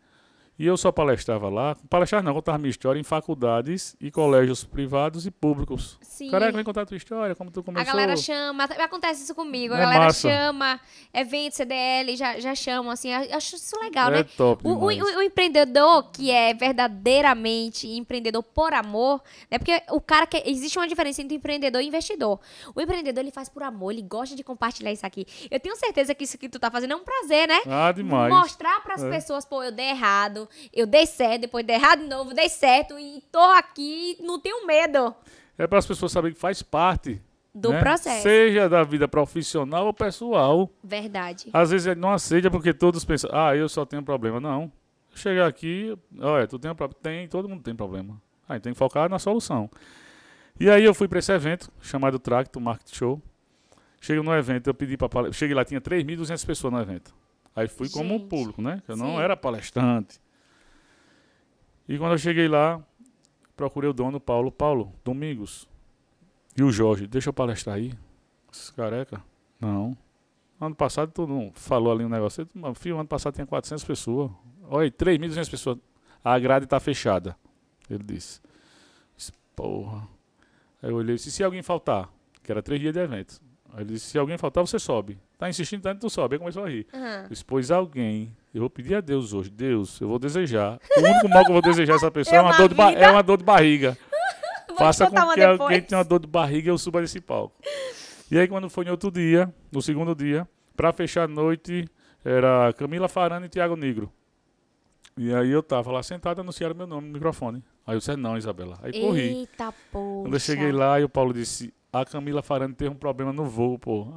[SPEAKER 2] E eu só palestrava lá, palestrar não, contava minha história em faculdades e colégios privados e públicos.
[SPEAKER 1] Sim.
[SPEAKER 2] Careca, vem contar a tua história, como tu
[SPEAKER 1] A
[SPEAKER 2] começou.
[SPEAKER 1] galera chama, acontece isso comigo, a
[SPEAKER 2] É
[SPEAKER 1] galera
[SPEAKER 2] massa.
[SPEAKER 1] chama, evento, CDL, já, já chamam, assim, eu acho isso legal,
[SPEAKER 2] é
[SPEAKER 1] né?
[SPEAKER 2] top
[SPEAKER 1] O, o- o empreendedor que é verdadeiramente empreendedor por amor, né? Porque o cara que existe uma diferença entre empreendedor e investidor. O empreendedor ele faz por amor, ele gosta de compartilhar isso aqui. Eu tenho certeza que isso que tu tá fazendo é um prazer, né?
[SPEAKER 2] Ah, demais.
[SPEAKER 1] Mostrar pras
[SPEAKER 2] É.
[SPEAKER 1] pessoas, pô, eu dei errado, eu dei certo, depois dei errado de novo, dei certo e tô aqui, não tenho medo
[SPEAKER 2] É para as pessoas saberem que faz parte
[SPEAKER 1] do
[SPEAKER 2] né?
[SPEAKER 1] processo.
[SPEAKER 2] Seja da vida profissional ou pessoal.
[SPEAKER 1] Verdade.
[SPEAKER 2] Às vezes não aceita porque todos pensam, ah, eu só tenho problema. Não. Chegar aqui, olha, tu tem um problema. Tem, todo mundo tem problema. Aí tem que focar na solução. E aí eu fui para esse evento, chamado Tracto Market Show. Cheguei no evento, eu pedi para Cheguei lá, tinha 3.200 pessoas no evento. Aí fui como
[SPEAKER 1] Gente,
[SPEAKER 2] público, né? Eu não
[SPEAKER 1] sim.
[SPEAKER 2] era palestrante. E quando eu cheguei lá, procurei o dono, Paulo. Paulo, Domingos. E o Jorge, deixa eu palestrar aí. Esses careca? Não. Ano passado todo mundo falou ali um negócio. Eu disse, "Meu filho, ano passado tinha 400 pessoas. Olha, aí, 3.200 pessoas. A grade está fechada. Ele disse. Porra. Aí eu olhei e disse, se alguém faltar? Que era três dias de evento. Aí ele disse, se alguém faltar, você sobe. Tá insistindo tanto, tu sobe. Aí começou a rir. Eu disse, pois alguém, eu vou pedir a Deus hoje. Deus, eu vou desejar. O único mal que eu vou desejar a essa pessoa é,
[SPEAKER 1] Eu
[SPEAKER 2] uma dor de, é uma dor de barriga. Faça com que
[SPEAKER 1] depois.
[SPEAKER 2] alguém tenha uma dor de barriga e eu suba desse palco. E aí, quando foi no outro dia, no segundo dia, pra fechar a noite, era Camila Farana e Tiago Negro. E aí eu tava lá sentado, anunciaram meu nome no microfone. Aí eu disse, não, Isabela. Aí corri.
[SPEAKER 1] Eita, poxa.
[SPEAKER 2] Quando eu cheguei lá, e o Paulo disse, a Camila Farana teve um problema no voo, pô.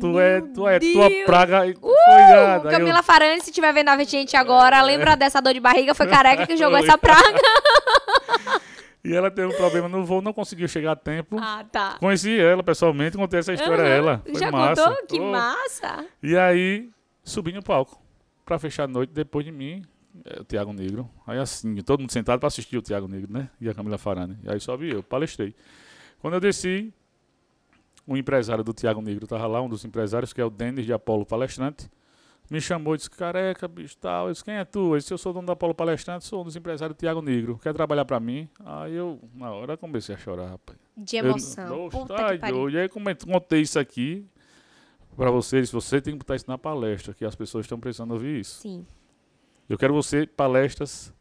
[SPEAKER 2] Tu é, tu é, tua praga.
[SPEAKER 1] Uh.
[SPEAKER 2] Aí eu-
[SPEAKER 1] Camila Farani, se estiver vendo a gente agora, lembra dessa dor de barriga? Foi careca que jogou essa praga.
[SPEAKER 2] E ela teve um problema no voo, não conseguiu chegar a tempo.
[SPEAKER 1] Ah, tá.
[SPEAKER 2] Conheci ela pessoalmente, contei essa história a
[SPEAKER 1] Aham.
[SPEAKER 2] ela. Foi
[SPEAKER 1] Já
[SPEAKER 2] massa.
[SPEAKER 1] contou? Que
[SPEAKER 2] Oh.
[SPEAKER 1] massa.
[SPEAKER 2] E aí, subi no palco. Pra fechar a noite, depois de mim, é, o Tiago Negro. Aí assim, todo mundo sentado pra assistir o Tiago Negro, né? E a Camila Farani. E aí sobe eu, palestrei. Quando eu desci, o empresário do Tiago Negro tava lá, um dos empresários, que é o Denis de Apolo Palestrante. Me chamou e disse, careca, bicho, tal. Eu disse, quem é tu? Eu disse, eu sou dono da Apolo Palestrante, sou um dos empresários do Tiago Negro. Quer trabalhar pra mim? Aí eu, na hora, comecei a chorar, rapaz.
[SPEAKER 1] De
[SPEAKER 2] Eu-
[SPEAKER 1] emoção.
[SPEAKER 2] Nossa,
[SPEAKER 1] Puta
[SPEAKER 2] ai,
[SPEAKER 1] que
[SPEAKER 2] doido. E aí eu contei isso aqui pra vocês, você tem que botar isso na palestra, que as pessoas estão precisando ouvir isso.
[SPEAKER 1] Sim.
[SPEAKER 2] Eu quero você palestras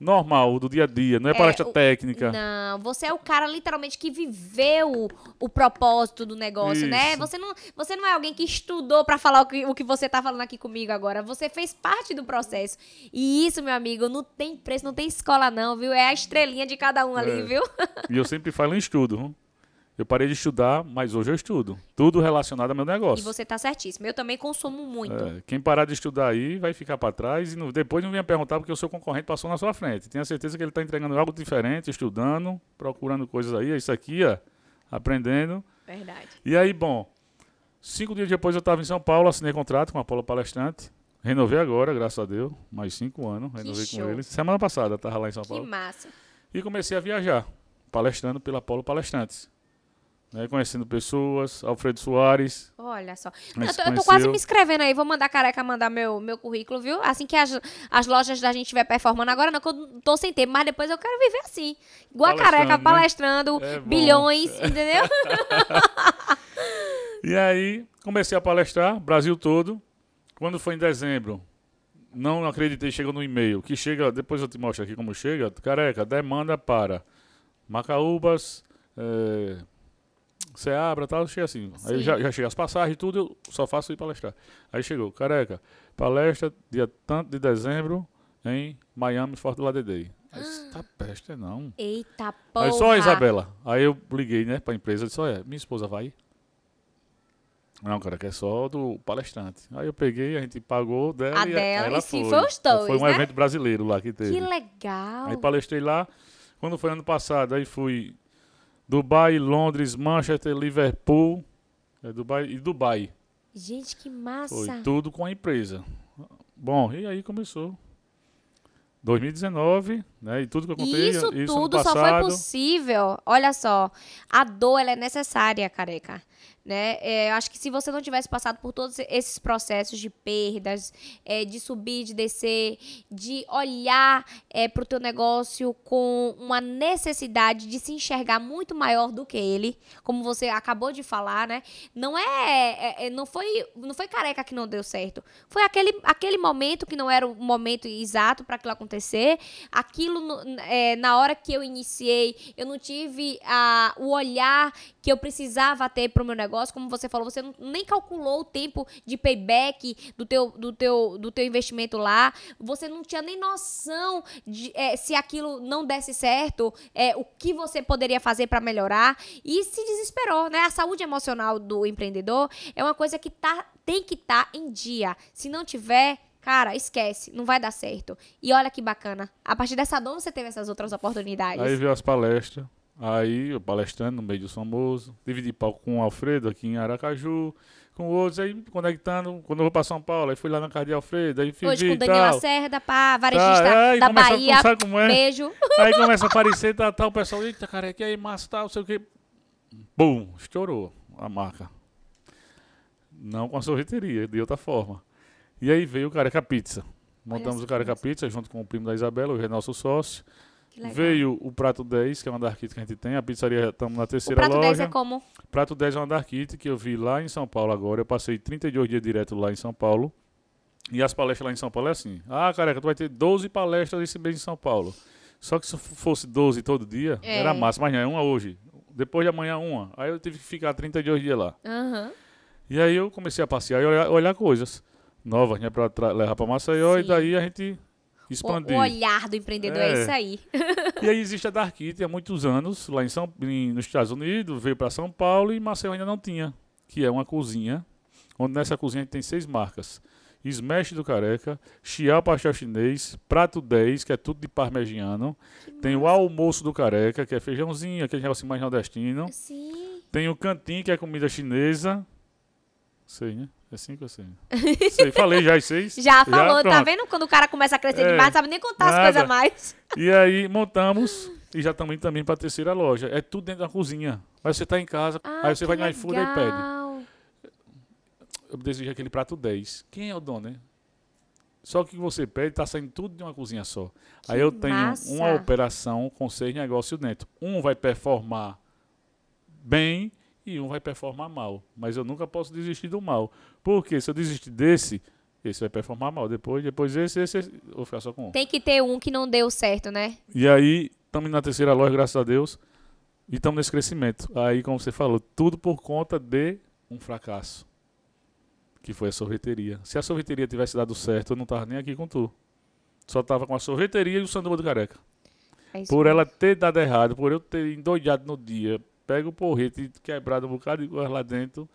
[SPEAKER 2] normal, do dia a dia, não é,
[SPEAKER 1] É,
[SPEAKER 2] palestra
[SPEAKER 1] o-
[SPEAKER 2] técnica.
[SPEAKER 1] Não, você é o cara literalmente que viveu o propósito do negócio, né?
[SPEAKER 2] Isso.
[SPEAKER 1] Você não, você não é alguém que estudou pra falar o que, o que você tá falando aqui comigo agora. Você fez parte do processo. E isso, meu amigo, não tem preço, não tem escola não, viu? É a estrelinha de cada um ali,
[SPEAKER 2] É.
[SPEAKER 1] viu?
[SPEAKER 2] E eu sempre falo em estudo. viu? Eu parei de estudar, mas hoje eu estudo. Tudo relacionado ao meu
[SPEAKER 1] E
[SPEAKER 2] negócio.
[SPEAKER 1] você tá certíssimo. Eu também consumo muito.
[SPEAKER 2] É, quem parar de estudar aí vai ficar para trás e não- depois não venha perguntar porque o seu concorrente passou na sua frente. Tenha certeza que ele está entregando algo diferente, estudando, procurando coisas aí. É isso aqui, ó, aprendendo.
[SPEAKER 1] Verdade.
[SPEAKER 2] E aí, bom, cinco dias depois eu estava em São Paulo, assinei contrato com a Apolo Palestrante. Renovei agora, graças a Deus, mais cinco anos, renovei
[SPEAKER 1] show.
[SPEAKER 2] com eles. Semana passada estava lá em São
[SPEAKER 1] Que
[SPEAKER 2] Paulo.
[SPEAKER 1] massa.
[SPEAKER 2] E comecei a viajar, palestrando pela Apolo Palestrantes. Né, conhecendo pessoas, Alfredo Soares.
[SPEAKER 1] Olha só. Eu tô, eu tô quase me inscrevendo aí. Vou mandar a careca mandar meu, meu currículo, viu? Assim que as, as lojas da gente estiver performando agora, não, que eu tô sem tempo, mas depois eu quero viver assim. Igual a careca,
[SPEAKER 2] né?
[SPEAKER 1] palestrando,
[SPEAKER 2] É
[SPEAKER 1] bilhões, entendeu?
[SPEAKER 2] E aí comecei a palestrar, Brasil todo. Quando foi em dezembro, não acreditei, chegou no e-mail, que chega, depois eu te mostro aqui como chega, careca, demanda para Macaúbas, é, Seabra tal, chega assim. Aí
[SPEAKER 1] Sim.
[SPEAKER 2] já, já chega as passagens e tudo, eu só faço ir palestrar. Aí chegou, careca, palestra dia tanto de dezembro em Miami, Fort Lauderdale. Aí disse, tá peste, não.
[SPEAKER 1] Eita porra.
[SPEAKER 2] Aí só a Isabela. Aí eu liguei, né, pra empresa, disse, olha, minha esposa vai? Não, cara, que é só do palestrante. Aí eu peguei, a gente pagou dela
[SPEAKER 1] A
[SPEAKER 2] e
[SPEAKER 1] dela,
[SPEAKER 2] aí ela
[SPEAKER 1] e sim,
[SPEAKER 2] foi.
[SPEAKER 1] foi os dois,
[SPEAKER 2] Foi um
[SPEAKER 1] né?
[SPEAKER 2] evento brasileiro lá que teve.
[SPEAKER 1] Que legal.
[SPEAKER 2] Aí palestrei lá. Quando foi ano passado, aí fui Dubai, Londres, Manchester, Liverpool, é Dubai e Dubai.
[SPEAKER 1] Gente, que massa.
[SPEAKER 2] Foi tudo com a empresa. Bom, e aí começou. 2019, né? E tudo que eu contei.
[SPEAKER 1] Isso,
[SPEAKER 2] ano
[SPEAKER 1] tudo só foi possível. Olha só, a dor ela é necessária, careca. Né? É, acho que se você não tivesse passado por todos esses processos de perdas, é, de subir, de descer, de olhar é, para o teu negócio com uma necessidade de se enxergar muito maior do que ele, como você acabou de falar, né? Não é, é- é- não foi, não foi careca que não deu certo. Foi aquele, aquele momento que não era o momento exato para aquilo acontecer. Aquilo é, na hora que eu iniciei, eu não tive a, o olhar que eu precisava ter para o meu negócio, como você falou, você nem calculou o tempo de payback do teu, do teu, do teu investimento lá, você não tinha nem noção de é, se aquilo não desse certo, é, o que você poderia fazer para melhorar e se desesperou, né? A saúde emocional do empreendedor é uma coisa que tá, tem que estar em dia. Se não tiver, cara, esquece, não vai dar certo. E olha que bacana, a partir dessa dor você teve essas outras oportunidades.
[SPEAKER 2] Aí veio as palestras. Aí eu palestrando no meio dos famosos, dividi palco com o Alfredo aqui em Aracaju, com outros, aí conectando, quando eu vou pra São Paulo, aí fui lá na casa de Alfredo, aí fiz
[SPEAKER 1] Hoje com
[SPEAKER 2] e
[SPEAKER 1] o Daniel
[SPEAKER 2] tal.
[SPEAKER 1] Lacerda, pá, varejista
[SPEAKER 2] Tá, aí
[SPEAKER 1] da
[SPEAKER 2] começa a
[SPEAKER 1] Bahia.
[SPEAKER 2] conversar como é.
[SPEAKER 1] Beijo.
[SPEAKER 2] Aí começa a aparecer, tá, tá, o pessoal, eita, careca, e aí, massa, tal, não sei o quê. Bum, estourou a marca. Não com a sorveteria, de outra forma. E aí veio o Careca Pizza. Montamos o
[SPEAKER 1] que
[SPEAKER 2] Careca. Pizza junto com o primo da Isabela, o nosso sócio. Veio o Prato 10, que é uma Dark Kit que a gente tem. A pizzaria, estamos na
[SPEAKER 1] O
[SPEAKER 2] terceira
[SPEAKER 1] prato 10
[SPEAKER 2] loja.
[SPEAKER 1] é como?
[SPEAKER 2] Prato 10 é uma Dark Kit que eu vi lá em São Paulo agora. Eu passei 32 dias direto lá em São Paulo. E as palestras lá em São Paulo é assim. Ah, careca, tu vai ter 12 palestras esse mês em São Paulo. Só que se fosse 12 todo dia,
[SPEAKER 1] É.
[SPEAKER 2] era massa. Mas não, é uma hoje. Depois de amanhã, uma. Aí eu tive que ficar 32 dias lá.
[SPEAKER 1] Aham.
[SPEAKER 2] E aí eu comecei a passear e olhar, olhar coisas novas, né? Pra levar pra Maceió. E
[SPEAKER 1] Sim.
[SPEAKER 2] daí a gente
[SPEAKER 1] O,
[SPEAKER 2] expandir.
[SPEAKER 1] o olhar do empreendedor é,
[SPEAKER 2] É.
[SPEAKER 1] isso aí.
[SPEAKER 2] E aí existe a Dark Kit há muitos anos, lá em São, em- nos Estados Unidos, veio para São Paulo e Maceió ainda não tinha, que é uma cozinha, onde nessa cozinha tem seis marcas. Smash do Careca, Chial Pastel Chinês, Prato 10, que é tudo de parmegiano, tem o Almoço do Careca, que é feijãozinho, aquele negócio mais nordestino,
[SPEAKER 1] Sim.
[SPEAKER 2] tem o Cantinho, que é comida chinesa, sei, né? É cinco ou seis? sei, falei já as seis?
[SPEAKER 1] Já falou, tá vendo? Quando o cara começa a crescer
[SPEAKER 2] É.
[SPEAKER 1] demais, não sabe nem contar as
[SPEAKER 2] Nada.
[SPEAKER 1] coisas a mais.
[SPEAKER 2] E aí montamos e já estamos indo também para a terceira loja. É tudo dentro da cozinha. Mas você está em casa,
[SPEAKER 1] Ah,
[SPEAKER 2] aí você vai no iFood e pede.
[SPEAKER 1] legal.
[SPEAKER 2] Eu desejo aquele prato 10. Quem é o dono, né? Só que você pede está saindo tudo de uma cozinha só.
[SPEAKER 1] Que
[SPEAKER 2] aí eu tenho
[SPEAKER 1] massa.
[SPEAKER 2] uma operação com seis negócios dentro. Um vai performar bem e um vai performar mal. Mas eu nunca posso desistir do mal. Porque se eu desistir desse, esse vai performar mal. Depois, depois esse, esse, esse vou ficar só com um.
[SPEAKER 1] Tem que ter um que não deu certo, né?
[SPEAKER 2] E aí, estamos na terceira loja, graças a Deus. E estamos nesse crescimento. Aí, como você falou, tudo por conta de um fracasso. Que foi a sorveteria. Se a sorveteria tivesse dado certo, eu não tava nem aqui com tu. Só tava com a sorveteria e o sanduba do careca.
[SPEAKER 1] É
[SPEAKER 2] Por ela ter dado errado, por eu ter endoidado no dia, pego o porrete quebrado um bocado de coisa lá dentro.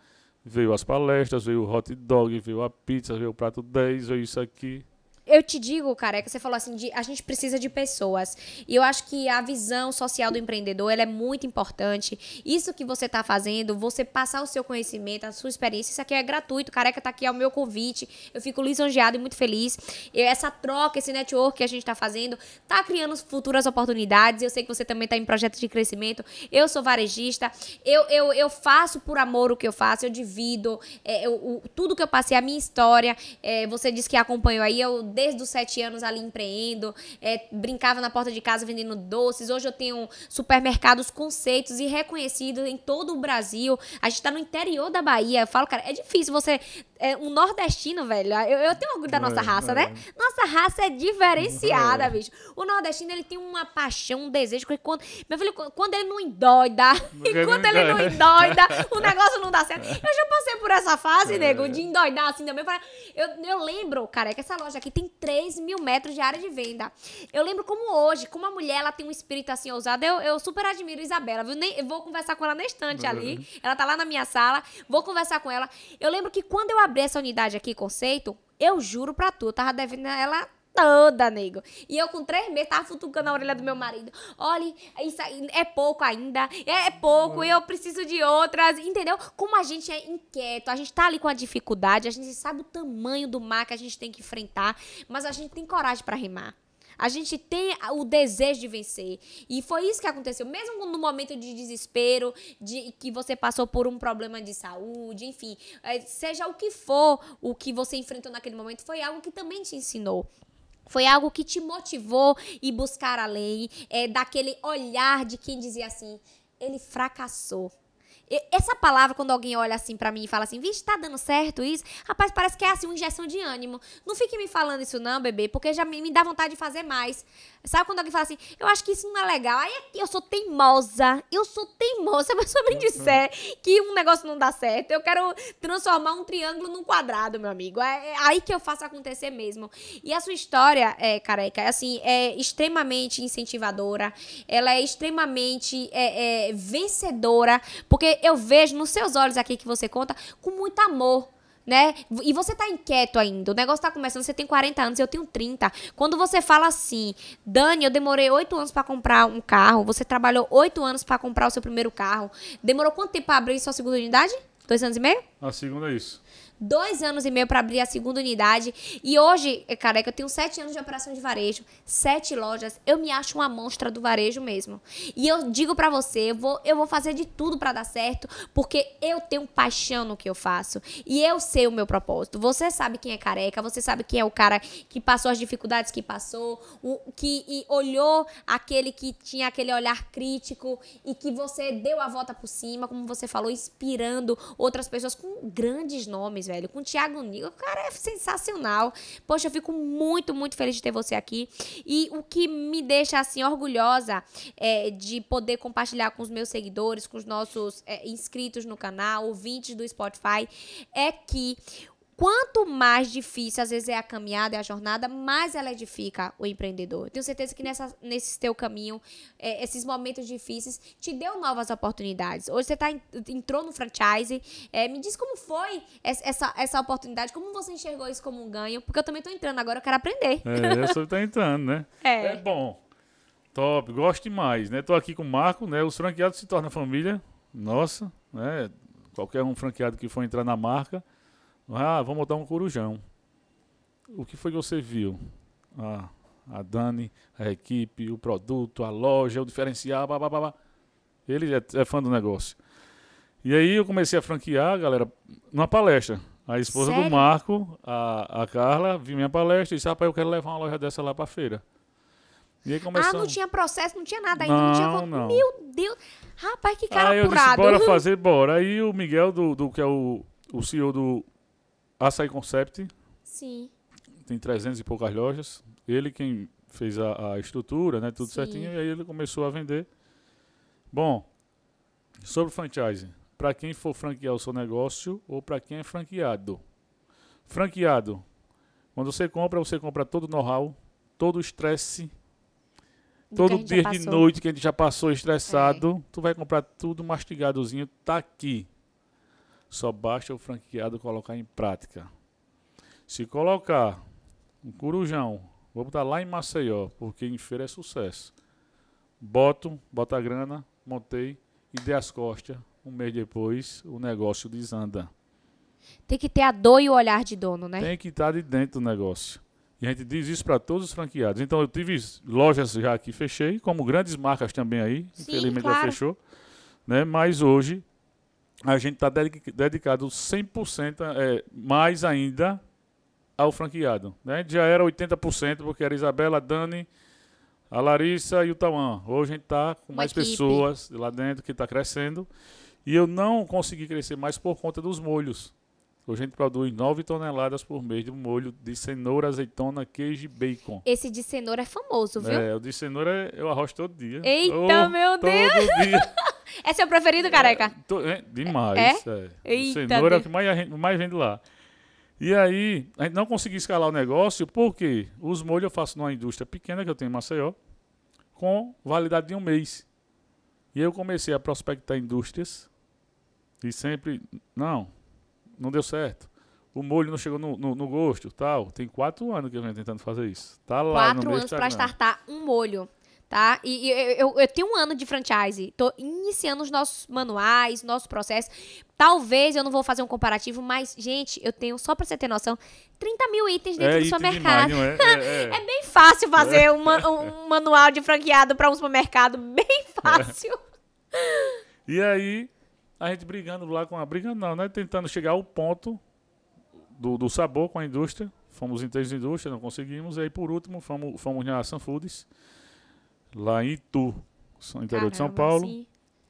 [SPEAKER 2] Veio as palestras, veio o hot dog, veio a pizza, veio o prato 10, veio isso aqui.
[SPEAKER 1] Eu te digo, careca, você falou assim, de, a gente precisa de pessoas. E eu acho que a visão social do empreendedor, é muito importante. Isso que você tá fazendo, você passar o seu conhecimento, a sua experiência, isso aqui é gratuito. Careca tá aqui, é o meu convite. Eu fico lisonjeado e muito feliz. Essa troca, esse network que a gente tá fazendo, tá criando futuras oportunidades. Eu sei que você também tá em projetos de crescimento. Eu sou varejista. Eu, eu, eu faço por amor o que eu faço, eu divido é, eu- o- tudo que eu passei, a minha história. É, você disse que acompanhou aí, eu desde os sete anos ali empreendo, é, brincava na porta de casa vendendo doces. Hoje eu tenho supermercados conceitos e reconhecidos em todo o Brasil. A gente tá no interior da Bahia. Eu falo, cara, é difícil você. É, um nordestino, velho. Eu, eu tenho orgulho da nossa
[SPEAKER 2] É,
[SPEAKER 1] raça,
[SPEAKER 2] é.
[SPEAKER 1] né? Nossa raça é diferenciada,
[SPEAKER 2] É.
[SPEAKER 1] bicho. O nordestino, ele tem uma paixão, um desejo. que Quando, meu filho, quando ele não endoida, enquanto ele não endoida, o negócio não dá certo. Eu já passei por essa fase,
[SPEAKER 2] É.
[SPEAKER 1] nego, de endoidar assim também. Eu Eu, lembro, cara, que essa loja aqui tem 3 mil metros de área de venda. Eu lembro como hoje, como a mulher, ela tem um espírito assim ousado. Eu, eu super admiro Isabela, viu? Nem, eu vou conversar com ela na estante ali. Ela tá lá na minha sala, vou conversar com ela. Eu lembro que quando eu abri essa unidade aqui, conceito, eu juro pra tu, eu tava devendo ela toda, nego. E eu com três meses tava futucando a orelha do meu marido. Olha, isso é pouco ainda. É, é pouco, e eu preciso de outras. Entendeu? Como a gente é inquieto, a gente tá ali com a dificuldade, a gente sabe o tamanho do mar que a gente tem que enfrentar, mas a gente tem coragem pra remar. A gente tem o desejo de vencer. E foi isso que aconteceu. Mesmo no momento de desespero, de que você passou por um problema de saúde, enfim, eh, seja o que for o que você enfrentou naquele momento, foi algo que também te ensinou. Foi algo que te motivou e buscar além, é, daquele olhar de quem dizia assim, ele fracassou. Essa palavra, quando alguém olha assim pra mim e fala assim, vixe, tá dando certo isso? Rapaz, parece que é assim uma injeção de ânimo. Não fique me falando isso não, bebê, porque já me, me dá vontade de fazer mais. Sabe quando alguém fala assim, eu acho que isso não é legal. Aí eu sou teimosa, eu sou teimosa. Se a pessoa me disser que um negócio não dá certo, eu quero transformar um triângulo num quadrado, meu amigo. É, é aí que eu faço acontecer mesmo. E a sua história, é, careca, é assim, é extremamente incentivadora. Ela é extremamente é, é, vencedora, porque eu vejo nos seus olhos aqui que você conta com muito amor. né? E você tá inquieto ainda. O negócio tá começando, você tem 40 anos, eu tenho 30. Quando você fala assim, Dani, eu demorei 8 anos para comprar um carro, você trabalhou 8 anos para comprar o seu primeiro carro. Demorou quanto tempo pra abrir sua segunda unidade? Dois anos e meio?
[SPEAKER 2] A segunda é isso
[SPEAKER 1] dois anos e meio para abrir a segunda unidade. E hoje, careca, eu tenho sete anos de operação de varejo, sete lojas. Eu me acho uma monstra do varejo mesmo. E eu digo para você, eu vou, eu vou fazer de tudo para dar certo, porque eu tenho paixão no que eu faço. E eu sei o meu propósito. Você sabe quem é careca, você sabe quem é o cara que passou as dificuldades que passou, o que olhou aquele que tinha aquele olhar crítico e que você deu a volta por cima, como você falou, inspirando outras pessoas com grandes nomes velho. Com o Thiago Nigo, o cara é sensacional. Poxa, eu fico muito, muito feliz de ter você aqui. E o que me deixa, assim, orgulhosa é, de poder compartilhar com os meus seguidores, com os nossos é, inscritos no canal, ouvintes do Spotify, é que Quanto mais difícil, às vezes, é a caminhada e a jornada, mais ela edifica o empreendedor. Tenho certeza que nessa, nesse teu caminho, é, esses momentos difíceis te deu novas oportunidades. Hoje você tá, entrou no franchise. É, me diz como foi essa, essa oportunidade, como você enxergou isso como um ganho, porque eu também estou entrando agora, eu quero aprender.
[SPEAKER 2] É, eu só tá entrando, né?
[SPEAKER 1] É.
[SPEAKER 2] é bom. Top, gosto demais, né? Tô aqui com o Marco, né? Os franqueados se tornam família. Nossa, né? Qualquer um franqueado que for entrar na marca ah, vamos botar um corujão. O que foi que você viu? Ah, a Dani, a equipe, o produto, a loja, o diferencial, blá, blá, blá. Ele é, é fã do negócio. E aí eu comecei a franquear, galera, numa palestra. A esposa
[SPEAKER 1] Sério?
[SPEAKER 2] do Marco, a, a Carla, viu minha palestra e disse, rapaz, eu quero levar uma loja dessa lá pra feira. E aí começamos...
[SPEAKER 1] Ah, não tinha processo, não tinha nada ainda, não, não tinha...
[SPEAKER 2] Não.
[SPEAKER 1] Meu Deus! Rapaz, que cara
[SPEAKER 2] aí eu
[SPEAKER 1] apurado.
[SPEAKER 2] Disse, bora fazer, bora. Aí o Miguel, do, do que é o, o CEO do Açaí Concept.
[SPEAKER 1] Sim.
[SPEAKER 2] Tem 300 e poucas lojas. Ele quem fez a, a estrutura, né? Tudo
[SPEAKER 1] Sim.
[SPEAKER 2] certinho. E aí ele começou a vender. Bom, sobre franchise. Para quem for franquear o seu negócio ou para quem é franqueado. Franqueado. Quando você compra, você compra todo o know-how, todo o estresse, todo dia de noite que a gente já passou estressado. É. Tu vai comprar tudo mastigadozinho, tá aqui. Só basta o franqueado colocar em prática. Se colocar um corujão, vou botar lá em Maceió, porque em feira é sucesso. Boto, bota a grana, montei e dei as costas. Um mês depois, o negócio desanda.
[SPEAKER 1] Tem que ter a dor e o olhar de dono, né?
[SPEAKER 2] Tem que estar de dentro do negócio. E a gente diz isso para todos os franqueados. Então eu tive lojas já que fechei, como grandes marcas também aí,
[SPEAKER 1] Sim,
[SPEAKER 2] infelizmente
[SPEAKER 1] claro.
[SPEAKER 2] já fechou. Né? Mas hoje a gente está dedicado 100% é, mais ainda ao franqueado. Né? Já era 80%, porque era Isabela, Dani, a Larissa e o Tauan. Hoje a gente está com
[SPEAKER 1] Uma
[SPEAKER 2] mais
[SPEAKER 1] equipe.
[SPEAKER 2] pessoas lá dentro que está crescendo. E eu não consegui crescer mais por conta dos molhos. Hoje a gente produz 9 toneladas por mês de molho de cenoura, azeitona, queijo e bacon.
[SPEAKER 1] Esse de cenoura é famoso, viu?
[SPEAKER 2] É, o de cenoura eu arrosto todo dia.
[SPEAKER 1] Eita,
[SPEAKER 2] Oh,
[SPEAKER 1] meu
[SPEAKER 2] todo
[SPEAKER 1] Deus!
[SPEAKER 2] dia.
[SPEAKER 1] É seu preferido, careca?
[SPEAKER 2] É, tô- é, demais. É?
[SPEAKER 1] Eita,
[SPEAKER 2] Cenoura é o que mais, gente- mais vende lá. E aí, a gente não conseguiu escalar o negócio porque os molhos eu faço numa indústria pequena que eu tenho em Maceió, com validade de um mês. E eu comecei a prospectar indústrias e sempre, não, não deu certo. O molho não chegou no, no- no gosto, tal. Tem quatro anos que eu venho tentando fazer isso. Tá lá
[SPEAKER 1] Quatro anos para startar um molho, tá? E, e eu, eu- tenho um ano de franchise. Tô iniciando os nossos manuais, nossos processos. Talvez eu não vou fazer um comparativo, mas, gente, eu tenho, só pra você ter noção, 30 mil itens dentro
[SPEAKER 2] É
[SPEAKER 1] do supermercado.
[SPEAKER 2] demais, é? É, é.
[SPEAKER 1] É bem fácil fazer um, ma- um manual de franqueado para um supermercado. Bem fácil.
[SPEAKER 2] E aí, a gente brigando lá com a. Brigando não, né? Tentando chegar ao ponto do, do sabor com a indústria. Fomos em três indústrias, não conseguimos. E aí, por último, fomos, fomos na Sun Foods, lá em Itu, interior de São
[SPEAKER 1] Caramba,
[SPEAKER 2] Paulo.
[SPEAKER 1] sim.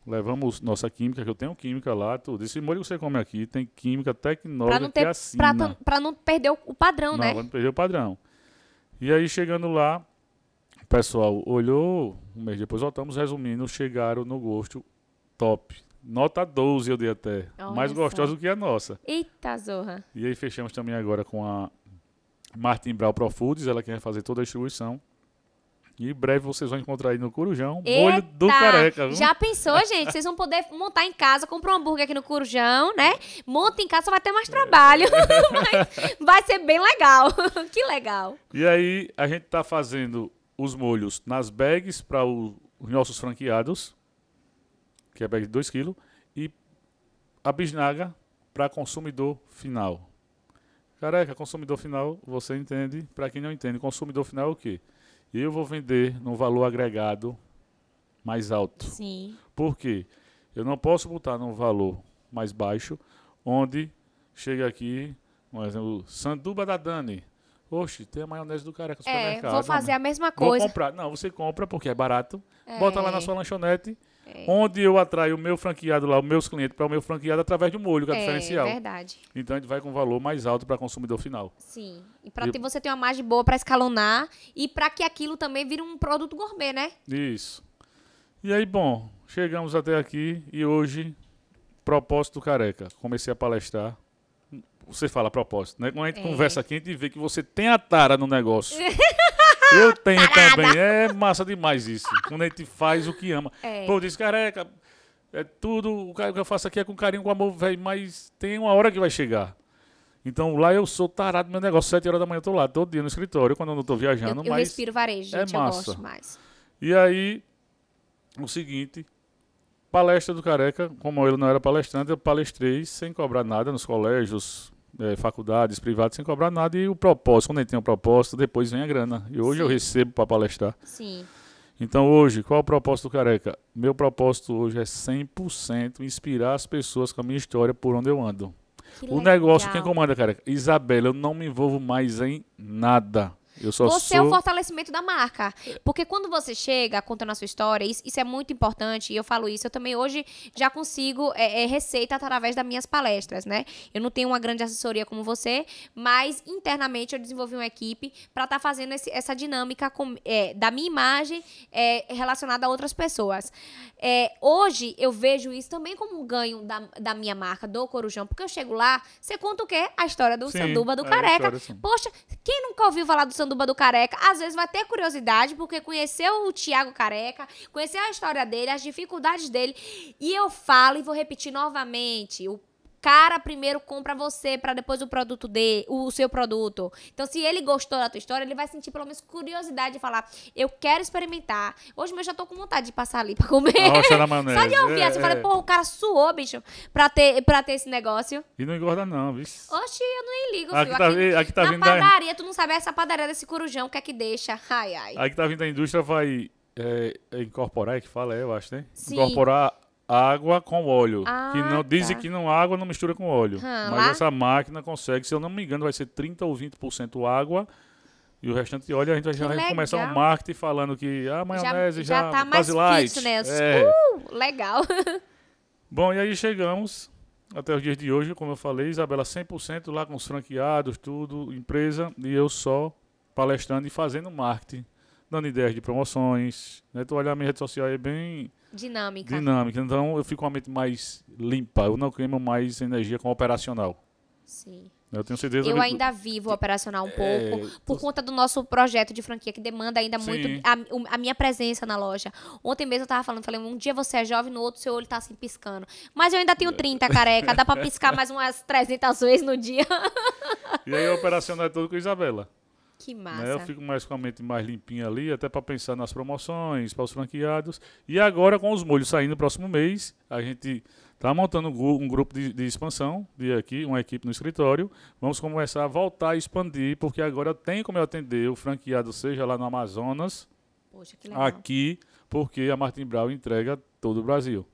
[SPEAKER 2] Levamos nossa química, que eu tenho química lá, tudo. Esse molho que você come aqui tem química tecnológica
[SPEAKER 1] Pra não,
[SPEAKER 2] que
[SPEAKER 1] ter,
[SPEAKER 2] assina.
[SPEAKER 1] pra, pra não perder o, padrão,
[SPEAKER 2] Não,
[SPEAKER 1] né?
[SPEAKER 2] vamos perder o padrão. E aí, chegando lá, o pessoal olhou, um mês depois voltamos, resumindo, chegaram no gosto top. Nota 12 eu dei até.
[SPEAKER 1] Olha
[SPEAKER 2] mais gostosa do que a nossa.
[SPEAKER 1] Eita, zorra.
[SPEAKER 2] E aí fechamos também agora com a Martin Brau Pro Foods, ela quer fazer toda a distribuição. E em breve vocês vão encontrar aí no Corujão,
[SPEAKER 1] Eita,
[SPEAKER 2] molho do careca. Viu?
[SPEAKER 1] Já pensou, gente? Vocês vão poder montar em casa, comprar um hambúrguer aqui no Corujão, né? Monta em casa, só vai ter mais trabalho. Mas vai ser bem legal. que legal.
[SPEAKER 2] E aí a gente tá fazendo os molhos nas bags para os nossos franqueados, que é bag de 2 kg, e a bisnaga para consumidor final. Careca, consumidor final, você entende. Para quem não entende, consumidor final é o quê? Eu vou vender no valor agregado mais alto.
[SPEAKER 1] Sim.
[SPEAKER 2] Por quê? Eu não posso botar num valor mais baixo, onde chega aqui, por exemplo, sanduba da Dani. Oxe, tem a maionese do careca no
[SPEAKER 1] É,
[SPEAKER 2] supermercado.
[SPEAKER 1] vou fazer
[SPEAKER 2] Não,
[SPEAKER 1] a mesma
[SPEAKER 2] Vou
[SPEAKER 1] coisa.
[SPEAKER 2] comprar. Não, você compra porque é barato. Bota lá na
[SPEAKER 1] É.
[SPEAKER 2] sua lanchonete, onde eu atraio o meu franqueado lá, os meus clientes para o meu franqueado através do molho, que é,
[SPEAKER 1] É,
[SPEAKER 2] diferencial.
[SPEAKER 1] verdade.
[SPEAKER 2] Então a gente vai com um valor mais alto para consumidor final.
[SPEAKER 1] Sim. E pra
[SPEAKER 2] E-
[SPEAKER 1] você ter uma margem boa pra escalonar e pra que aquilo também vire um produto gourmet, né?
[SPEAKER 2] Isso. E aí, bom, chegamos até aqui e hoje, propósito careca. Comecei a palestrar. Você fala propósito, né? Quando a gente
[SPEAKER 1] É.
[SPEAKER 2] conversa aqui, a gente vê que você tem a tara no negócio. Eu tenho também. É massa demais isso. Quando a gente faz o que ama.
[SPEAKER 1] É.
[SPEAKER 2] Pô, diz, careca, é tudo, o que eu faço aqui é com carinho, com amor, velho, mas tem uma hora que vai chegar. Então lá eu sou tarado no meu negócio, sete horas da manhã eu tô lá, todo dia no escritório, quando eu não tô viajando,
[SPEAKER 1] Eu, eu
[SPEAKER 2] mas...
[SPEAKER 1] respiro varejo,
[SPEAKER 2] é
[SPEAKER 1] gente. eu
[SPEAKER 2] massa.
[SPEAKER 1] gosto mais.
[SPEAKER 2] E aí, o seguinte, palestra do Careca, como ele não era palestrante, eu palestrei sem cobrar nada nos colégios, eh, faculdades privadas, sem cobrar nada. E o propósito, quando a gente tem um propósito, depois vem a grana. E hoje eu
[SPEAKER 1] Sim.
[SPEAKER 2] recebo para palestrar.
[SPEAKER 1] Sim.
[SPEAKER 2] Então hoje, qual é o propósito do Careca? Meu propósito hoje é 100% inspirar as pessoas com a minha história por onde eu ando.
[SPEAKER 1] Que
[SPEAKER 2] o negócio, quem
[SPEAKER 1] legal.
[SPEAKER 2] comanda, Careca? Isabela, eu não me envolvo mais em nada. Eu só
[SPEAKER 1] Você é
[SPEAKER 2] sou...
[SPEAKER 1] o fortalecimento da marca. Porque quando você chega contando a sua história, isso, isso é muito importante, e eu falo isso, eu também hoje já consigo é, é, receita através das minhas palestras, né? Eu não tenho uma grande assessoria como você, mas internamente eu desenvolvi uma equipe para estar fazendo esse- essa dinâmica com- é, da minha imagem é, relacionada a outras pessoas. É, hoje eu vejo isso também como um ganho da, da minha marca, do Corujão, porque eu chego lá, você conta o quê? A história do
[SPEAKER 2] Sim,
[SPEAKER 1] Sanduba do
[SPEAKER 2] é
[SPEAKER 1] Careca.
[SPEAKER 2] história.
[SPEAKER 1] Poxa, quem nunca ouviu falar do Sanduba do Careca, às vezes vai ter curiosidade, porque conheceu o Tiago Careca, conheceu a história dele, as dificuldades dele. E eu falo e vou repetir novamente: o cara primeiro compra você para depois o produto dele, o seu produto. Então, se ele gostou da tua história, ele vai sentir pelo menos curiosidade de falar: eu quero experimentar. Hoje eu já tô com vontade de passar ali pra comer.
[SPEAKER 2] Da.
[SPEAKER 1] Só de ouvir
[SPEAKER 2] É,
[SPEAKER 1] assim, eu falei,
[SPEAKER 2] é.
[SPEAKER 1] pô, o cara suou, bicho, pra ter, pra ter esse negócio.
[SPEAKER 2] E não engorda não, viu?
[SPEAKER 1] Oxi, eu nem ligo,
[SPEAKER 2] Aqui
[SPEAKER 1] filho.
[SPEAKER 2] tá
[SPEAKER 1] Aqui,
[SPEAKER 2] aqui tá
[SPEAKER 1] na
[SPEAKER 2] vindo da-
[SPEAKER 1] padaria, tu não sabe essa padaria desse corujão, o que é que deixa? Ai, ai.
[SPEAKER 2] Aí que tá vindo a indústria vai é, é incorporar, é que fala, é, eu acho, né?
[SPEAKER 1] Sim.
[SPEAKER 2] Incorporar água com óleo.
[SPEAKER 1] Ah,
[SPEAKER 2] que não, dizem
[SPEAKER 1] tá.
[SPEAKER 2] que não água não mistura com óleo.
[SPEAKER 1] Hum,
[SPEAKER 2] mas
[SPEAKER 1] lá?
[SPEAKER 2] essa máquina consegue, se eu não me engano, vai ser 30 ou 20% água e o restante óleo. A gente vai já
[SPEAKER 1] legal.
[SPEAKER 2] começar um marketing falando que a maionese já,
[SPEAKER 1] já tá mais
[SPEAKER 2] quase light.
[SPEAKER 1] né?
[SPEAKER 2] É.
[SPEAKER 1] Uh, legal.
[SPEAKER 2] Bom, e aí chegamos até os dias de hoje, como eu falei, Isabela 100% lá com os franqueados, tudo, empresa, e eu só palestrando e fazendo marketing, dando ideias de promoções. Né? Tu olhar a minha rede social é bem
[SPEAKER 1] Dinâmica.
[SPEAKER 2] dinâmica, então eu fico com a mente mais limpa, eu não queimo mais energia com operacional.
[SPEAKER 1] Sim.
[SPEAKER 2] Eu tenho certeza
[SPEAKER 1] Eu
[SPEAKER 2] que-
[SPEAKER 1] ainda vivo operacional um
[SPEAKER 2] É,
[SPEAKER 1] pouco, por conta do nosso projeto de franquia, que demanda ainda
[SPEAKER 2] Sim.
[SPEAKER 1] muito a, a minha presença na loja. Ontem mesmo eu tava falando, falei, um dia você é jovem, no outro seu olho tá assim piscando. Mas eu ainda tenho 30, careca, dá pra piscar mais umas 300 vezes no dia.
[SPEAKER 2] E aí o operacional é todo com a Isabela.
[SPEAKER 1] Que
[SPEAKER 2] né?
[SPEAKER 1] massa.
[SPEAKER 2] Eu fico mais com a mente mais limpinha ali, até para pensar nas promoções, para os franqueados. E agora, com os molhos saindo no próximo mês, a gente está montando um, gru- grupo de, de expansão, de aqui, uma equipe no escritório. Vamos começar a voltar a expandir, porque agora tenho como eu atender o franqueado, seja lá no Amazonas,
[SPEAKER 1] Poxa,
[SPEAKER 2] aqui, porque a Martin Brown entrega todo o Brasil.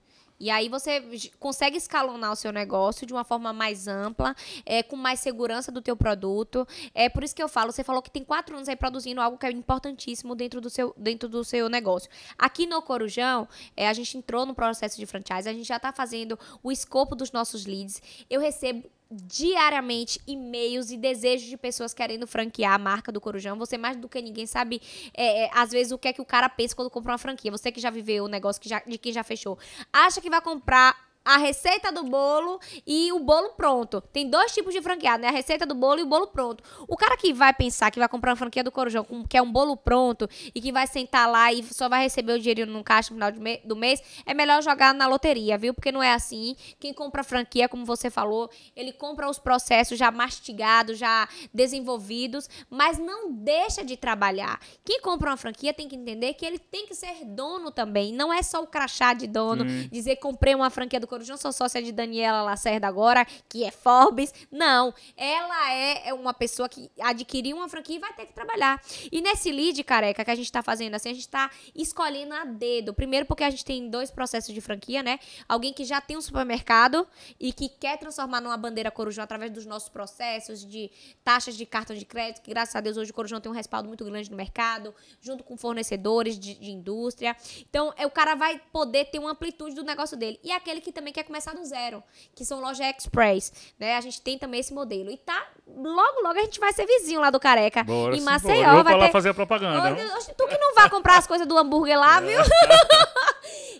[SPEAKER 1] E aí você consegue escalonar o seu negócio de uma forma mais ampla, é, com mais segurança do teu produto. É por isso que eu falo, você falou que tem quatro anos aí produzindo algo que é importantíssimo dentro do seu, dentro do seu negócio. Aqui no Corujão, é, a gente entrou no processo de franchise, a gente já está fazendo o escopo dos nossos leads. Eu recebo diariamente e-mails e desejos de pessoas querendo franquear a marca do Corujão. Você mais do que ninguém sabe, é, é, às vezes, o que é que o cara pensa quando compra uma franquia. Você que já viveu o negócio que já, de quem já fechou. Acha que vai comprar a receita do bolo e o bolo pronto. Tem dois tipos de franqueado, né? A receita do bolo e o bolo pronto. O cara que vai pensar que vai comprar uma franquia do Corujão, que é um bolo pronto e que vai sentar lá e só vai receber o dinheiro no caixa no final do mês, é melhor jogar na loteria, viu? Porque não é assim. Quem compra franquia, como você falou, ele compra os processos já mastigados, já desenvolvidos, mas não deixa de trabalhar. Quem compra uma franquia tem que entender que ele tem que ser dono também. Não é só o crachá de dono,
[SPEAKER 2] Sim.
[SPEAKER 1] dizer que comprei uma franquia do Corujão, sou sócia de Daniela Lacerda agora, que é Forbes. Não, ela é é uma pessoa que adquiriu uma franquia e vai ter que trabalhar. E nesse lead, careca, que a gente tá fazendo assim, a gente tá escolhendo a dedo. Primeiro porque a gente tem dois processos de franquia, né? Alguém que já tem um supermercado e que quer transformar numa bandeira Corujão através dos nossos processos de taxas de cartão de crédito, que graças a Deus hoje o Corujão tem um respaldo muito grande no mercado, junto com fornecedores de, de indústria. Então, é, o cara vai poder ter uma amplitude do negócio dele. E aquele que também quer começar do zero, que são loja express, né? A gente tem também esse modelo. E tá, logo, logo a gente vai ser vizinho lá do Careca.
[SPEAKER 2] Bora,
[SPEAKER 1] em Maceió
[SPEAKER 2] bora. Eu
[SPEAKER 1] vai
[SPEAKER 2] pra lá
[SPEAKER 1] ter...
[SPEAKER 2] fazer a propaganda.
[SPEAKER 1] Tu que não vai comprar as coisas do hambúrguer lá, viu?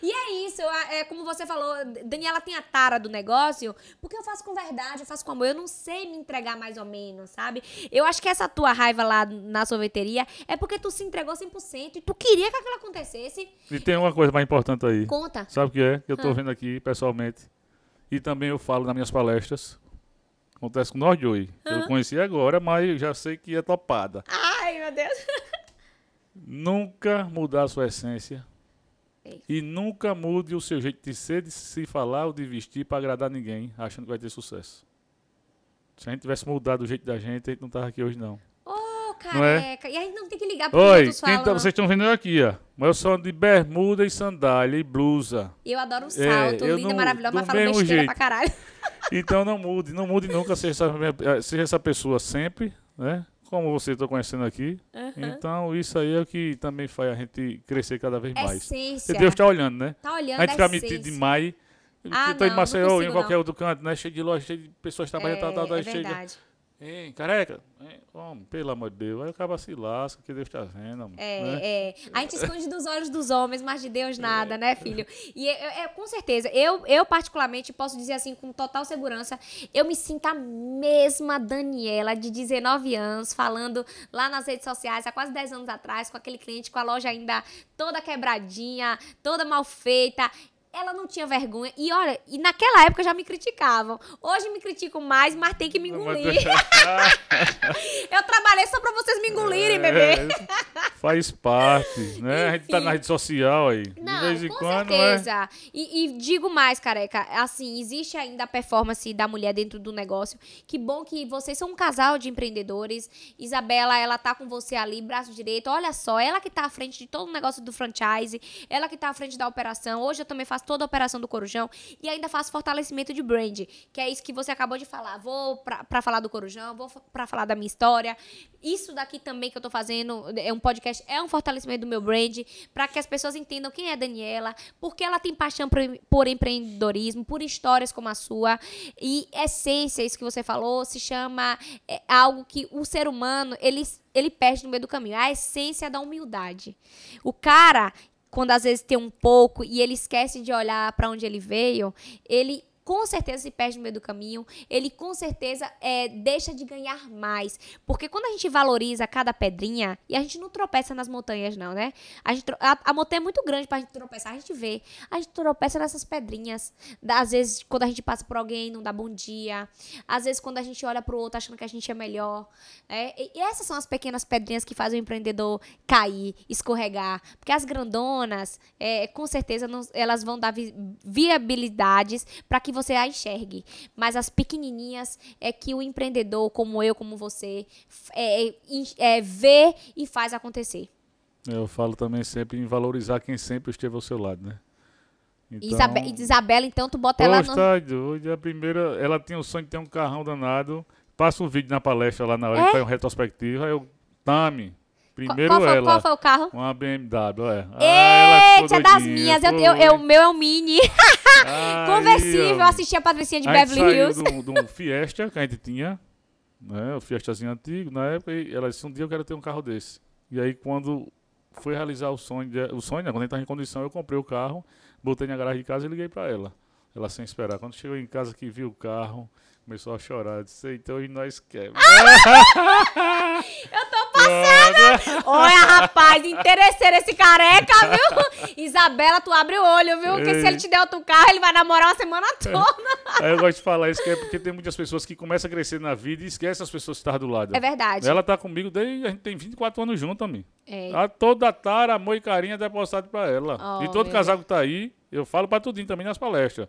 [SPEAKER 1] E é isso, é como você falou, Daniela tem a tara do negócio, porque eu faço com verdade, eu faço com amor, eu não sei me entregar mais ou menos, sabe? Eu acho que essa tua raiva lá na sorveteria é porque tu se entregou 100% e tu queria que aquilo acontecesse.
[SPEAKER 2] E tem uma coisa mais importante aí.
[SPEAKER 1] Conta.
[SPEAKER 2] Sabe o que é? Que eu tô
[SPEAKER 1] Ah.
[SPEAKER 2] vendo aqui pessoalmente. E também eu falo nas minhas palestras. Acontece com nós dois. Eu conheci agora, mas já sei que é topada.
[SPEAKER 1] Ai, meu Deus.
[SPEAKER 2] Nunca mudar a sua essência.
[SPEAKER 1] Ei.
[SPEAKER 2] E nunca mude o seu jeito de ser, de se falar ou de vestir para agradar ninguém, achando que vai ter sucesso. Se a gente tivesse mudado o jeito da gente, a gente não tava aqui hoje, não.
[SPEAKER 1] Ô,
[SPEAKER 2] é?
[SPEAKER 1] careca. E a gente não tem que ligar pro
[SPEAKER 2] Oi, quem tá- vocês estão vendo eu aqui, ó. Mas eu sou de bermuda e sandália e blusa.
[SPEAKER 1] Eu adoro um salto,
[SPEAKER 2] eu
[SPEAKER 1] linda,
[SPEAKER 2] não-
[SPEAKER 1] maravilhosa, mas falo besteira
[SPEAKER 2] jeito.
[SPEAKER 1] pra caralho.
[SPEAKER 2] Então não mude, não mude nunca, seja essa, seja essa pessoa sempre, né? Como você está conhecendo aqui. Então isso aí é o que também faz a gente crescer cada vez mais.
[SPEAKER 1] Essência.
[SPEAKER 2] E Deus está olhando, né?
[SPEAKER 1] Tá olhando
[SPEAKER 2] A gente fica metido demais.
[SPEAKER 1] Ah,
[SPEAKER 2] tô
[SPEAKER 1] não,
[SPEAKER 2] em Maceió, em qualquer
[SPEAKER 1] não.
[SPEAKER 2] outro canto, né? Cheio de loja, cheio de pessoas trabalhando, tal, tal, tal,
[SPEAKER 1] É,
[SPEAKER 2] aí
[SPEAKER 1] é
[SPEAKER 2] chega.
[SPEAKER 1] verdade.
[SPEAKER 2] Ei, careca, ei, homem, pelo amor de Deus, aí acaba se lasca, que Deus está vendo. amor,
[SPEAKER 1] É,
[SPEAKER 2] né?
[SPEAKER 1] é. A gente esconde dos olhos dos homens, mas de Deus nada, né, filho? E é, é- com certeza, eu, eu particularmente posso dizer assim com total segurança, eu me sinto a mesma Daniela de 19 anos, falando lá nas redes sociais há quase 10 anos atrás, com aquele cliente com a loja ainda toda quebradinha, toda mal feita. Ela não tinha vergonha. E olha, e naquela época já me criticavam. Hoje me criticam mais, mas tem que me engolir. Eu trabalhei só pra vocês me engolirem, bebê.
[SPEAKER 2] É, faz parte, né? A gente tá
[SPEAKER 1] Enfim.
[SPEAKER 2] na rede social aí. de
[SPEAKER 1] Não,
[SPEAKER 2] vez em
[SPEAKER 1] com
[SPEAKER 2] quando, né?
[SPEAKER 1] certeza. E, e digo mais, careca, assim, existe ainda a performance da mulher dentro do negócio. Que bom que vocês são um casal de empreendedores. Isabela, ela tá com você ali, braço direito. Olha só, ela que tá à frente de todo o negócio do franchise, ela que tá à frente da operação. Hoje eu também faço toda a operação do Corujão e ainda faço fortalecimento de brand, que é isso que você acabou de falar. Vou pra falar do Corujão, vou pra falar da minha história. Isso daqui também que eu tô fazendo é um podcast, é um fortalecimento do meu brand, para que as pessoas entendam quem é Daniela, porque ela tem paixão por, por empreendedorismo, por histórias como a sua. E essência, isso que você falou, se chama é, algo que o ser humano, ele, ele perde no meio do caminho. A essência da humildade. O cara, quando às vezes tem um pouco e ele esquece de olhar para onde ele veio, ele com certeza se perde no meio do caminho, ele com certeza é, deixa de ganhar mais. Porque quando a gente valoriza cada pedrinha, e a gente não tropeça nas montanhas, não, né? A, gente, a, a montanha é muito grande pra gente tropeçar, a gente vê. A gente tropeça nessas pedrinhas. Às vezes, quando a gente passa por alguém, não dá bom dia. Às vezes, quando a gente olha pro outro achando que a gente é melhor. É, e e essas são as pequenas pedrinhas que fazem o empreendedor cair, escorregar. Porque as grandonas, é, com certeza, não- elas vão dar vi- viabilidades para que você a enxergue. Mas as pequenininhas é que o empreendedor, como eu, como você, é, é, é, vê e faz acontecer.
[SPEAKER 2] Eu falo também sempre em valorizar quem sempre esteve ao seu lado, né? Então,
[SPEAKER 1] Isabe- Isabela, então, tu bota ela no...
[SPEAKER 2] tá doido. A primeira, ela tinha o sonho de ter um carrão danado. Passa um vídeo na palestra lá na hora
[SPEAKER 1] É?
[SPEAKER 2] faz um retrospectivo. Aí eu, Tami, primeiro
[SPEAKER 1] qual foi,
[SPEAKER 2] ela.
[SPEAKER 1] qual foi o carro?
[SPEAKER 2] Uma BMW, é. Ah,
[SPEAKER 1] Eita, é das minhas. Eu, eu, eu- o meu é um mini.
[SPEAKER 2] Aí,
[SPEAKER 1] Conversível. Eu
[SPEAKER 2] ó.
[SPEAKER 1] assisti a Patricinha de
[SPEAKER 2] a
[SPEAKER 1] Beverly Hills.
[SPEAKER 2] de um- de um Fiesta que a gente tinha, né? O Fiestazinho antigo, na época, e ela disse, um dia eu quero ter um carro desse. E aí quando foi realizar o sonho, de- o sonho, né? Quando a gente tava em condição, eu comprei o carro, botei na garagem de casa e liguei pra ela. Ela sem esperar. Quando chegou em casa que viu o carro, começou a chorar. Disse, então hoje nós quer.
[SPEAKER 1] Eu tô passada! Olha, rapaz, interesseiro esse careca, viu? Isabela, tu abre o olho, viu? Porque se ele te der outro carro, ele vai namorar uma semana toda.
[SPEAKER 2] Aí eu gosto de falar isso, que é porque tem muitas pessoas que começam a crescer na vida e esquecem as pessoas que estão do lado.
[SPEAKER 1] É verdade.
[SPEAKER 2] Ela tá comigo desde. A gente tem 24 anos junto.
[SPEAKER 1] É.
[SPEAKER 2] A toda tara, amor e carinho é depositado pra ela.
[SPEAKER 1] Oh,
[SPEAKER 2] e todo casal que tá aí, eu falo pra tudinho também nas palestras.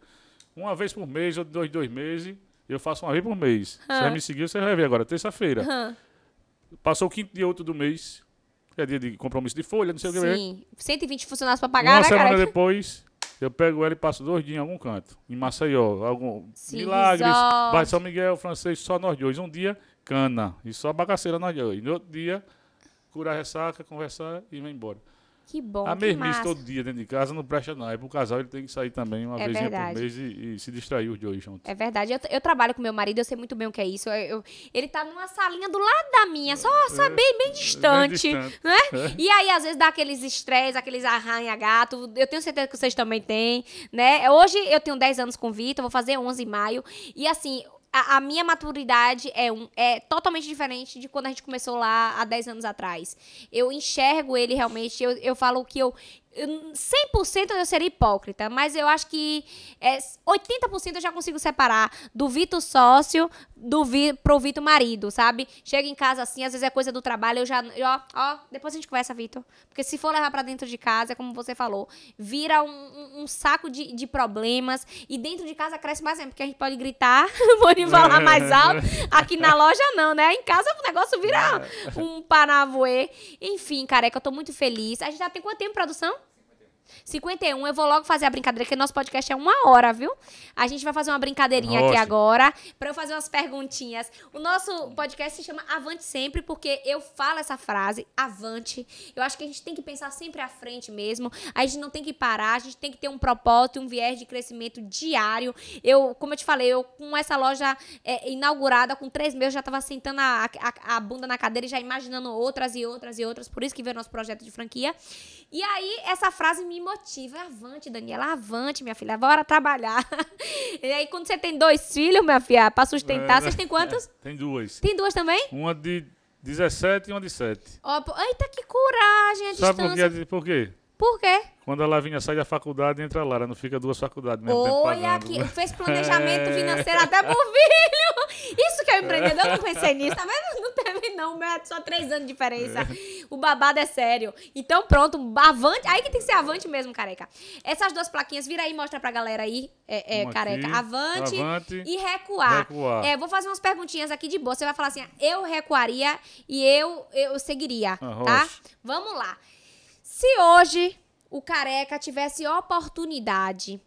[SPEAKER 2] Uma vez por mês, ou dois, dois meses, eu faço uma vez por mês. Você vai me seguir, você vai ver agora, terça-feira.
[SPEAKER 1] Hã.
[SPEAKER 2] Passou o quinto dia outro do mês, que é dia de compromisso de folha, não sei o que.
[SPEAKER 1] Sim. 120 funcionários pra pagar,
[SPEAKER 2] Uma
[SPEAKER 1] né,
[SPEAKER 2] semana
[SPEAKER 1] careca?
[SPEAKER 2] depois, eu pego ela e passo dois dias em algum canto. Em Maceió. Algum...
[SPEAKER 1] Sim,
[SPEAKER 2] Milagres,
[SPEAKER 1] resort.
[SPEAKER 2] vai São Miguel, francês, só nós dois. Um dia, cana. E só bagaceira nós dois. E no outro dia, curar ressaca, conversar e vai embora.
[SPEAKER 1] Que bom,
[SPEAKER 2] a
[SPEAKER 1] que
[SPEAKER 2] mesmice
[SPEAKER 1] massa.
[SPEAKER 2] todo dia dentro de casa não presta não. É pro casal ele tem que sair também uma
[SPEAKER 1] É
[SPEAKER 2] vez por mês e, e se distrair os dois juntos.
[SPEAKER 1] É verdade. Eu, eu trabalho com meu marido, eu sei muito bem o que é isso. Eu- eu- ele tá numa salinha do lado da minha, só, só bem, bem distante.
[SPEAKER 2] É, distante.
[SPEAKER 1] Né? E aí, às vezes, dá aqueles estresses, aqueles arranha-gato. Eu tenho certeza que vocês também têm, né? Hoje eu tenho 10 anos com o Vitor, vou fazer 11 em maio. E assim. A, a minha maturidade é, um, é totalmente diferente de quando a gente começou lá há 10 anos atrás. Eu enxergo ele realmente, eu, eu falo que eu, eu 100% eu seria hipócrita, mas eu acho que é, 80% eu já consigo separar do Vitor sócio do Vi, pro Vitor marido, sabe? Chega em casa assim, às vezes é coisa do trabalho, eu já, eu, ó, ó, depois a gente conversa, Vitor. Porque se for levar pra dentro de casa, é como você falou, vira um, um- um saco de, de problemas e dentro de casa cresce mais porque a gente pode gritar, pode falar mais alto. Aqui na loja não, né? Em casa o negócio vira um panavoê. Enfim, careca, eu tô muito feliz. A gente já tem quanto tempo de produção? 51, eu vou logo fazer a brincadeira, porque nosso podcast é uma hora, viu? A gente vai fazer uma brincadeirinha aqui
[SPEAKER 2] Oxe.
[SPEAKER 1] agora, pra eu fazer umas perguntinhas. O nosso podcast se chama Avante Sempre, porque eu falo essa frase, avante. Eu acho que a gente tem que pensar sempre à frente mesmo. A gente não tem que parar, a gente tem que ter um propósito, um viés de crescimento diário. Eu, como eu te falei, eu com essa loja é, inaugurada, com três meses, já tava sentando a, a, a bunda na cadeira e já imaginando outras e outras e outras. Por isso que veio nosso projeto de franquia. E aí, essa frase me motiva. Avante, Daniela, avante, minha filha, bora trabalhar. e aí, quando você tem dois filhos, minha filha, pra sustentar, vocês têm quantos?
[SPEAKER 2] Tem duas.
[SPEAKER 1] Tem duas também?
[SPEAKER 2] Uma de 17 e uma de 7.
[SPEAKER 1] Ó, pô, eita, que coragem a
[SPEAKER 2] Sabe por
[SPEAKER 1] distância.
[SPEAKER 2] quê? por quê?
[SPEAKER 1] Por quê?
[SPEAKER 2] Quando a Lavinha sai da faculdade, entra lá. Não fica duas faculdades mesmo
[SPEAKER 1] Olha aqui, fez planejamento
[SPEAKER 2] É.
[SPEAKER 1] financeiro até pro filho. Isso que é empreendedor, eu não pensei nisso, tá vendo? Não teve não, meu, é só três anos de diferença. O babado é sério. Então pronto, avante, aí que tem que ser avante mesmo, careca. Essas duas plaquinhas, vira aí e mostra pra galera aí, é, é, careca.
[SPEAKER 2] aqui,
[SPEAKER 1] Avante,
[SPEAKER 2] avante,
[SPEAKER 1] e recuar.
[SPEAKER 2] recuar.
[SPEAKER 1] É, vou fazer umas perguntinhas aqui de boa. Você vai falar assim, eu recuaria e eu, eu seguiria,
[SPEAKER 2] Ah,
[SPEAKER 1] tá?
[SPEAKER 2] rocha.
[SPEAKER 1] Vamos lá. Se hoje o careca tivesse oportunidade,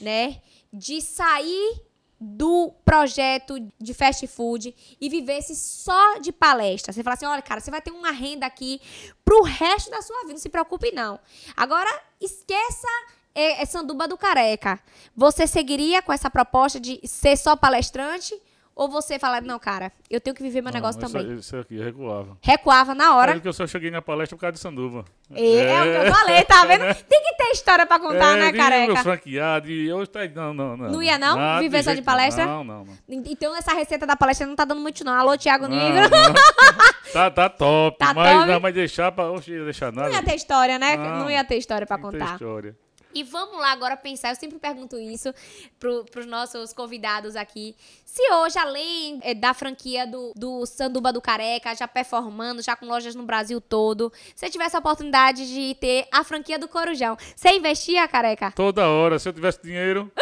[SPEAKER 1] né, de sair do projeto de fast food e vivesse só de palestra. Você fala assim, olha, cara, você vai ter uma renda aqui pro resto da sua vida, não se preocupe não. Agora, esqueça é, é sanduba do careca. Você seguiria com essa proposta de ser só palestrante ou você fala, não, cara, eu tenho que viver meu
[SPEAKER 2] Não,
[SPEAKER 1] negócio
[SPEAKER 2] isso-
[SPEAKER 1] também.
[SPEAKER 2] Isso aqui, recuava.
[SPEAKER 1] Recuava na hora.
[SPEAKER 2] É que eu só cheguei na palestra por causa de Sanduva.
[SPEAKER 1] É, é o que eu falei, tá vendo? Tem que ter história pra contar, né,
[SPEAKER 2] É, Meu
[SPEAKER 1] careca?
[SPEAKER 2] franqueado, e eu não, não, não.
[SPEAKER 1] Não ia, não?
[SPEAKER 2] Nada
[SPEAKER 1] Viver só de palestra?
[SPEAKER 2] Não, não, não.
[SPEAKER 1] Então essa receita da palestra não tá dando muito, não. Alô, Thiago Negro.
[SPEAKER 2] tá, tá top,
[SPEAKER 1] Tá
[SPEAKER 2] mas
[SPEAKER 1] top?
[SPEAKER 2] não vai deixar pra. Oxe, ia deixar nada.
[SPEAKER 1] Não ia ter história, né? Não,
[SPEAKER 2] Não.
[SPEAKER 1] ia ter história pra
[SPEAKER 2] Não tem
[SPEAKER 1] contar.
[SPEAKER 2] história.
[SPEAKER 1] E vamos lá agora pensar, eu sempre pergunto isso pro, pros nossos convidados aqui. Se hoje, além eh, da franquia do, do Sanduba do Careca, já performando, já com lojas no Brasil todo, você tivesse a oportunidade de ter a franquia do Corujão, você investia, Careca?
[SPEAKER 2] Toda hora, se eu tivesse dinheiro.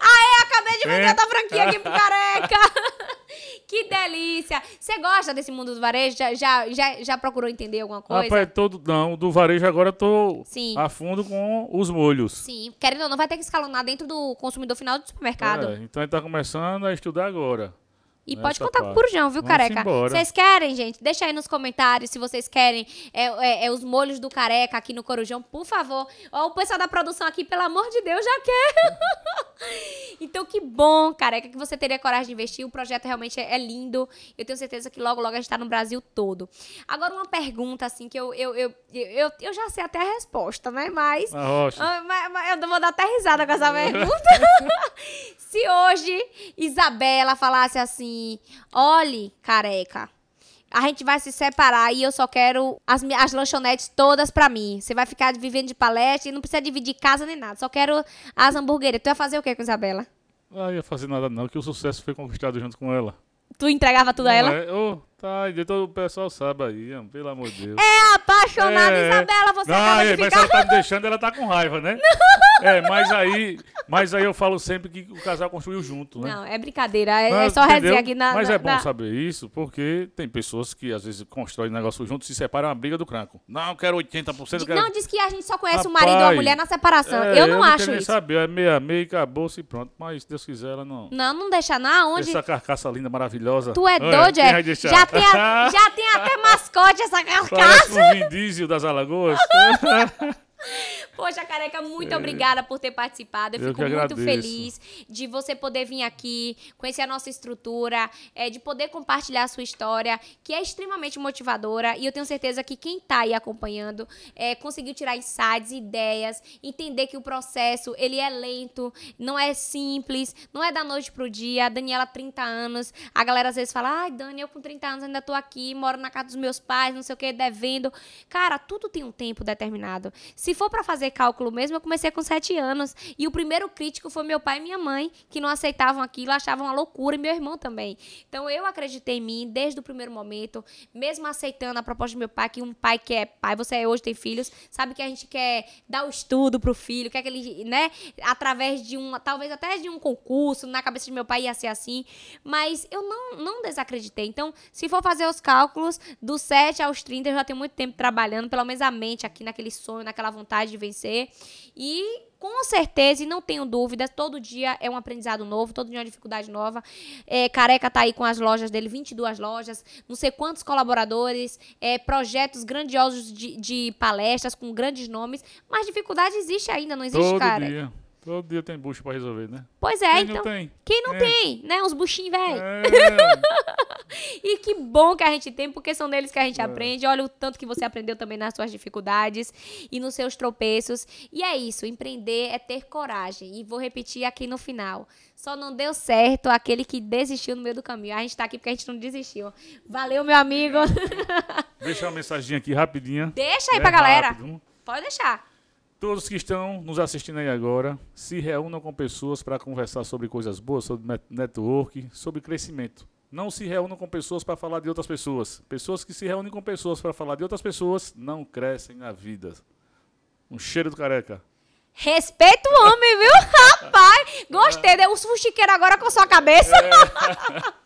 [SPEAKER 1] Aê, acabei de vender
[SPEAKER 2] É.
[SPEAKER 1] a franquia aqui pro Careca! que delícia! Você gosta desse mundo do varejo? Já, já, já, já procurou entender alguma coisa?
[SPEAKER 2] Rapaz, todo. Não, do varejo agora eu tô
[SPEAKER 1] Sim.
[SPEAKER 2] a fundo com os molhos.
[SPEAKER 1] Sim, querendo ou não, vai ter que escalonar dentro do consumidor final do supermercado.
[SPEAKER 2] É, então a gente tá começando a estudar agora.
[SPEAKER 1] E
[SPEAKER 2] Nessa
[SPEAKER 1] pode contar com o. Corujão, viu,
[SPEAKER 2] Vamos
[SPEAKER 1] Careca?
[SPEAKER 2] embora.
[SPEAKER 1] Vocês querem, gente? Deixa aí nos comentários se vocês querem é, é, é os molhos do Careca aqui no Corujão, por favor. Ó, o pessoal da produção aqui, pelo amor de Deus, já quer. Então, que bom, careca, que você teria coragem de investir. O projeto realmente é, é lindo. Eu tenho certeza que logo, logo a gente tá no Brasil todo. Agora, uma pergunta, assim, que eu, eu, eu, eu, eu já sei até a resposta, né? Mas,
[SPEAKER 2] A rocha.
[SPEAKER 1] ah, mas- mas eu vou dar até risada com essa pergunta. Se hoje Isabela falasse assim: olhe, careca. A gente vai se separar e eu só quero as, as lanchonetes todas pra mim. Você vai ficar vivendo de palestra e não precisa dividir casa nem nada. Só quero as hamburguerias. Tu ia fazer o quê com Isabela?
[SPEAKER 2] Ah, ia fazer nada não, que o sucesso foi conquistado junto com ela.
[SPEAKER 1] Tu entregava tudo a ela?
[SPEAKER 2] Não é? Tá, e todo o pessoal sabe aí, pelo amor de Deus.
[SPEAKER 1] É apaixonada,
[SPEAKER 2] É.
[SPEAKER 1] Isabela, você
[SPEAKER 2] Não,
[SPEAKER 1] acaba
[SPEAKER 2] é,
[SPEAKER 1] de
[SPEAKER 2] mas
[SPEAKER 1] ficar.
[SPEAKER 2] ela tá me deixando, ela tá com raiva, né? É, mas aí, mas aí eu falo sempre que o casal construiu junto, né?
[SPEAKER 1] Não, é brincadeira. É, é
[SPEAKER 2] Mas,
[SPEAKER 1] só
[SPEAKER 2] entendeu?
[SPEAKER 1] resenha aqui na.
[SPEAKER 2] Mas
[SPEAKER 1] na-
[SPEAKER 2] é bom
[SPEAKER 1] na-
[SPEAKER 2] saber isso, porque tem pessoas que às vezes constroem negócio junto, se separam é uma briga do cranco. Não, eu quero 80%, eu quero...
[SPEAKER 1] Não, diz que a gente só conhece o marido ou a
[SPEAKER 2] Rapaz,
[SPEAKER 1] mulher na separação.
[SPEAKER 2] É,
[SPEAKER 1] eu não acho
[SPEAKER 2] quero nem
[SPEAKER 1] isso.
[SPEAKER 2] saber, é meia meia, acabou-se e pronto. Mas se Deus quiser, ela não...
[SPEAKER 1] Não, não deixa não. Onde
[SPEAKER 2] Essa carcaça linda, maravilhosa.
[SPEAKER 1] tu é doido, é? Já tem, a- já tem até mascote essa carcaça.
[SPEAKER 2] Parece um Vin Diesel das Alagoas.
[SPEAKER 1] Poxa, careca, muito obrigada por ter participado. Eu,
[SPEAKER 2] Eu
[SPEAKER 1] fico muito feliz de você poder vir aqui, conhecer a nossa estrutura, é, de poder compartilhar a sua história, que é extremamente motivadora. E eu tenho certeza que quem está aí acompanhando é, conseguiu tirar insights, ideias, entender que o processo ele é lento, não é simples, não é da noite pro dia. A Daniela, 30 anos, a galera às vezes fala: ai, Dani, eu com 30 anos ainda tô aqui, moro na casa dos meus pais, não sei o que, devendo. Cara, tudo tem um tempo determinado. Se for pra fazer cálculo mesmo, eu comecei com 7 anos. E o primeiro crítico foi meu pai e minha mãe, que não aceitavam aquilo, achavam uma loucura, e meu irmão também. Então eu acreditei em mim desde o primeiro momento, mesmo aceitando a proposta do meu pai, que um pai que é pai, você hoje tem filhos, sabe que a gente quer dar o estudo pro filho, quer que ele, né, através de um, talvez até de um concurso, na cabeça de meu pai ia ser assim, mas eu não, não desacreditei. Então, se for fazer os cálculos, dos 7 aos 30, eu já tenho muito tempo trabalhando, pelo menos a mente aqui naquele sonho, naquela vontade de vencer. E com certeza, e não tenho dúvida, todo dia é um aprendizado novo, todo dia é uma dificuldade nova. É, Careca tá aí com as lojas dele, 22 lojas, não sei quantos colaboradores, é, projetos grandiosos de, de palestras com grandes nomes, mas dificuldade existe ainda, não existe,
[SPEAKER 2] Todo
[SPEAKER 1] cara?
[SPEAKER 2] dia. Todo dia tem bucho pra resolver, né?
[SPEAKER 1] Pois é,
[SPEAKER 2] Quem
[SPEAKER 1] então.
[SPEAKER 2] não tem?
[SPEAKER 1] Quem não
[SPEAKER 2] É.
[SPEAKER 1] tem, né? Uns buchinhos velho.
[SPEAKER 2] É,
[SPEAKER 1] E que bom que a gente tem, porque são neles que a
[SPEAKER 2] É.
[SPEAKER 1] gente aprende. Olha o tanto que você aprendeu também nas suas dificuldades e nos seus tropeços. E é isso, empreender é ter coragem. E vou repetir aqui no final. Só não deu certo aquele que desistiu no meio do caminho. A gente tá aqui porque a gente não desistiu. Valeu, meu amigo.
[SPEAKER 2] deixa uma mensagem aqui rapidinha.
[SPEAKER 1] Deixa aí
[SPEAKER 2] É
[SPEAKER 1] pra galera.
[SPEAKER 2] rápido.
[SPEAKER 1] Pode deixar.
[SPEAKER 2] Todos que estão nos assistindo aí agora, se reúnam com pessoas para conversar sobre coisas boas, sobre net- network, sobre crescimento. Não se reúnam com pessoas para falar de outras pessoas. Pessoas que se reúnem com pessoas para falar de outras pessoas não crescem na vida. Um cheiro do careca.
[SPEAKER 1] Respeita o homem, viu? Rapaz, gostei. Deu um fuxiqueiro agora com a sua cabeça.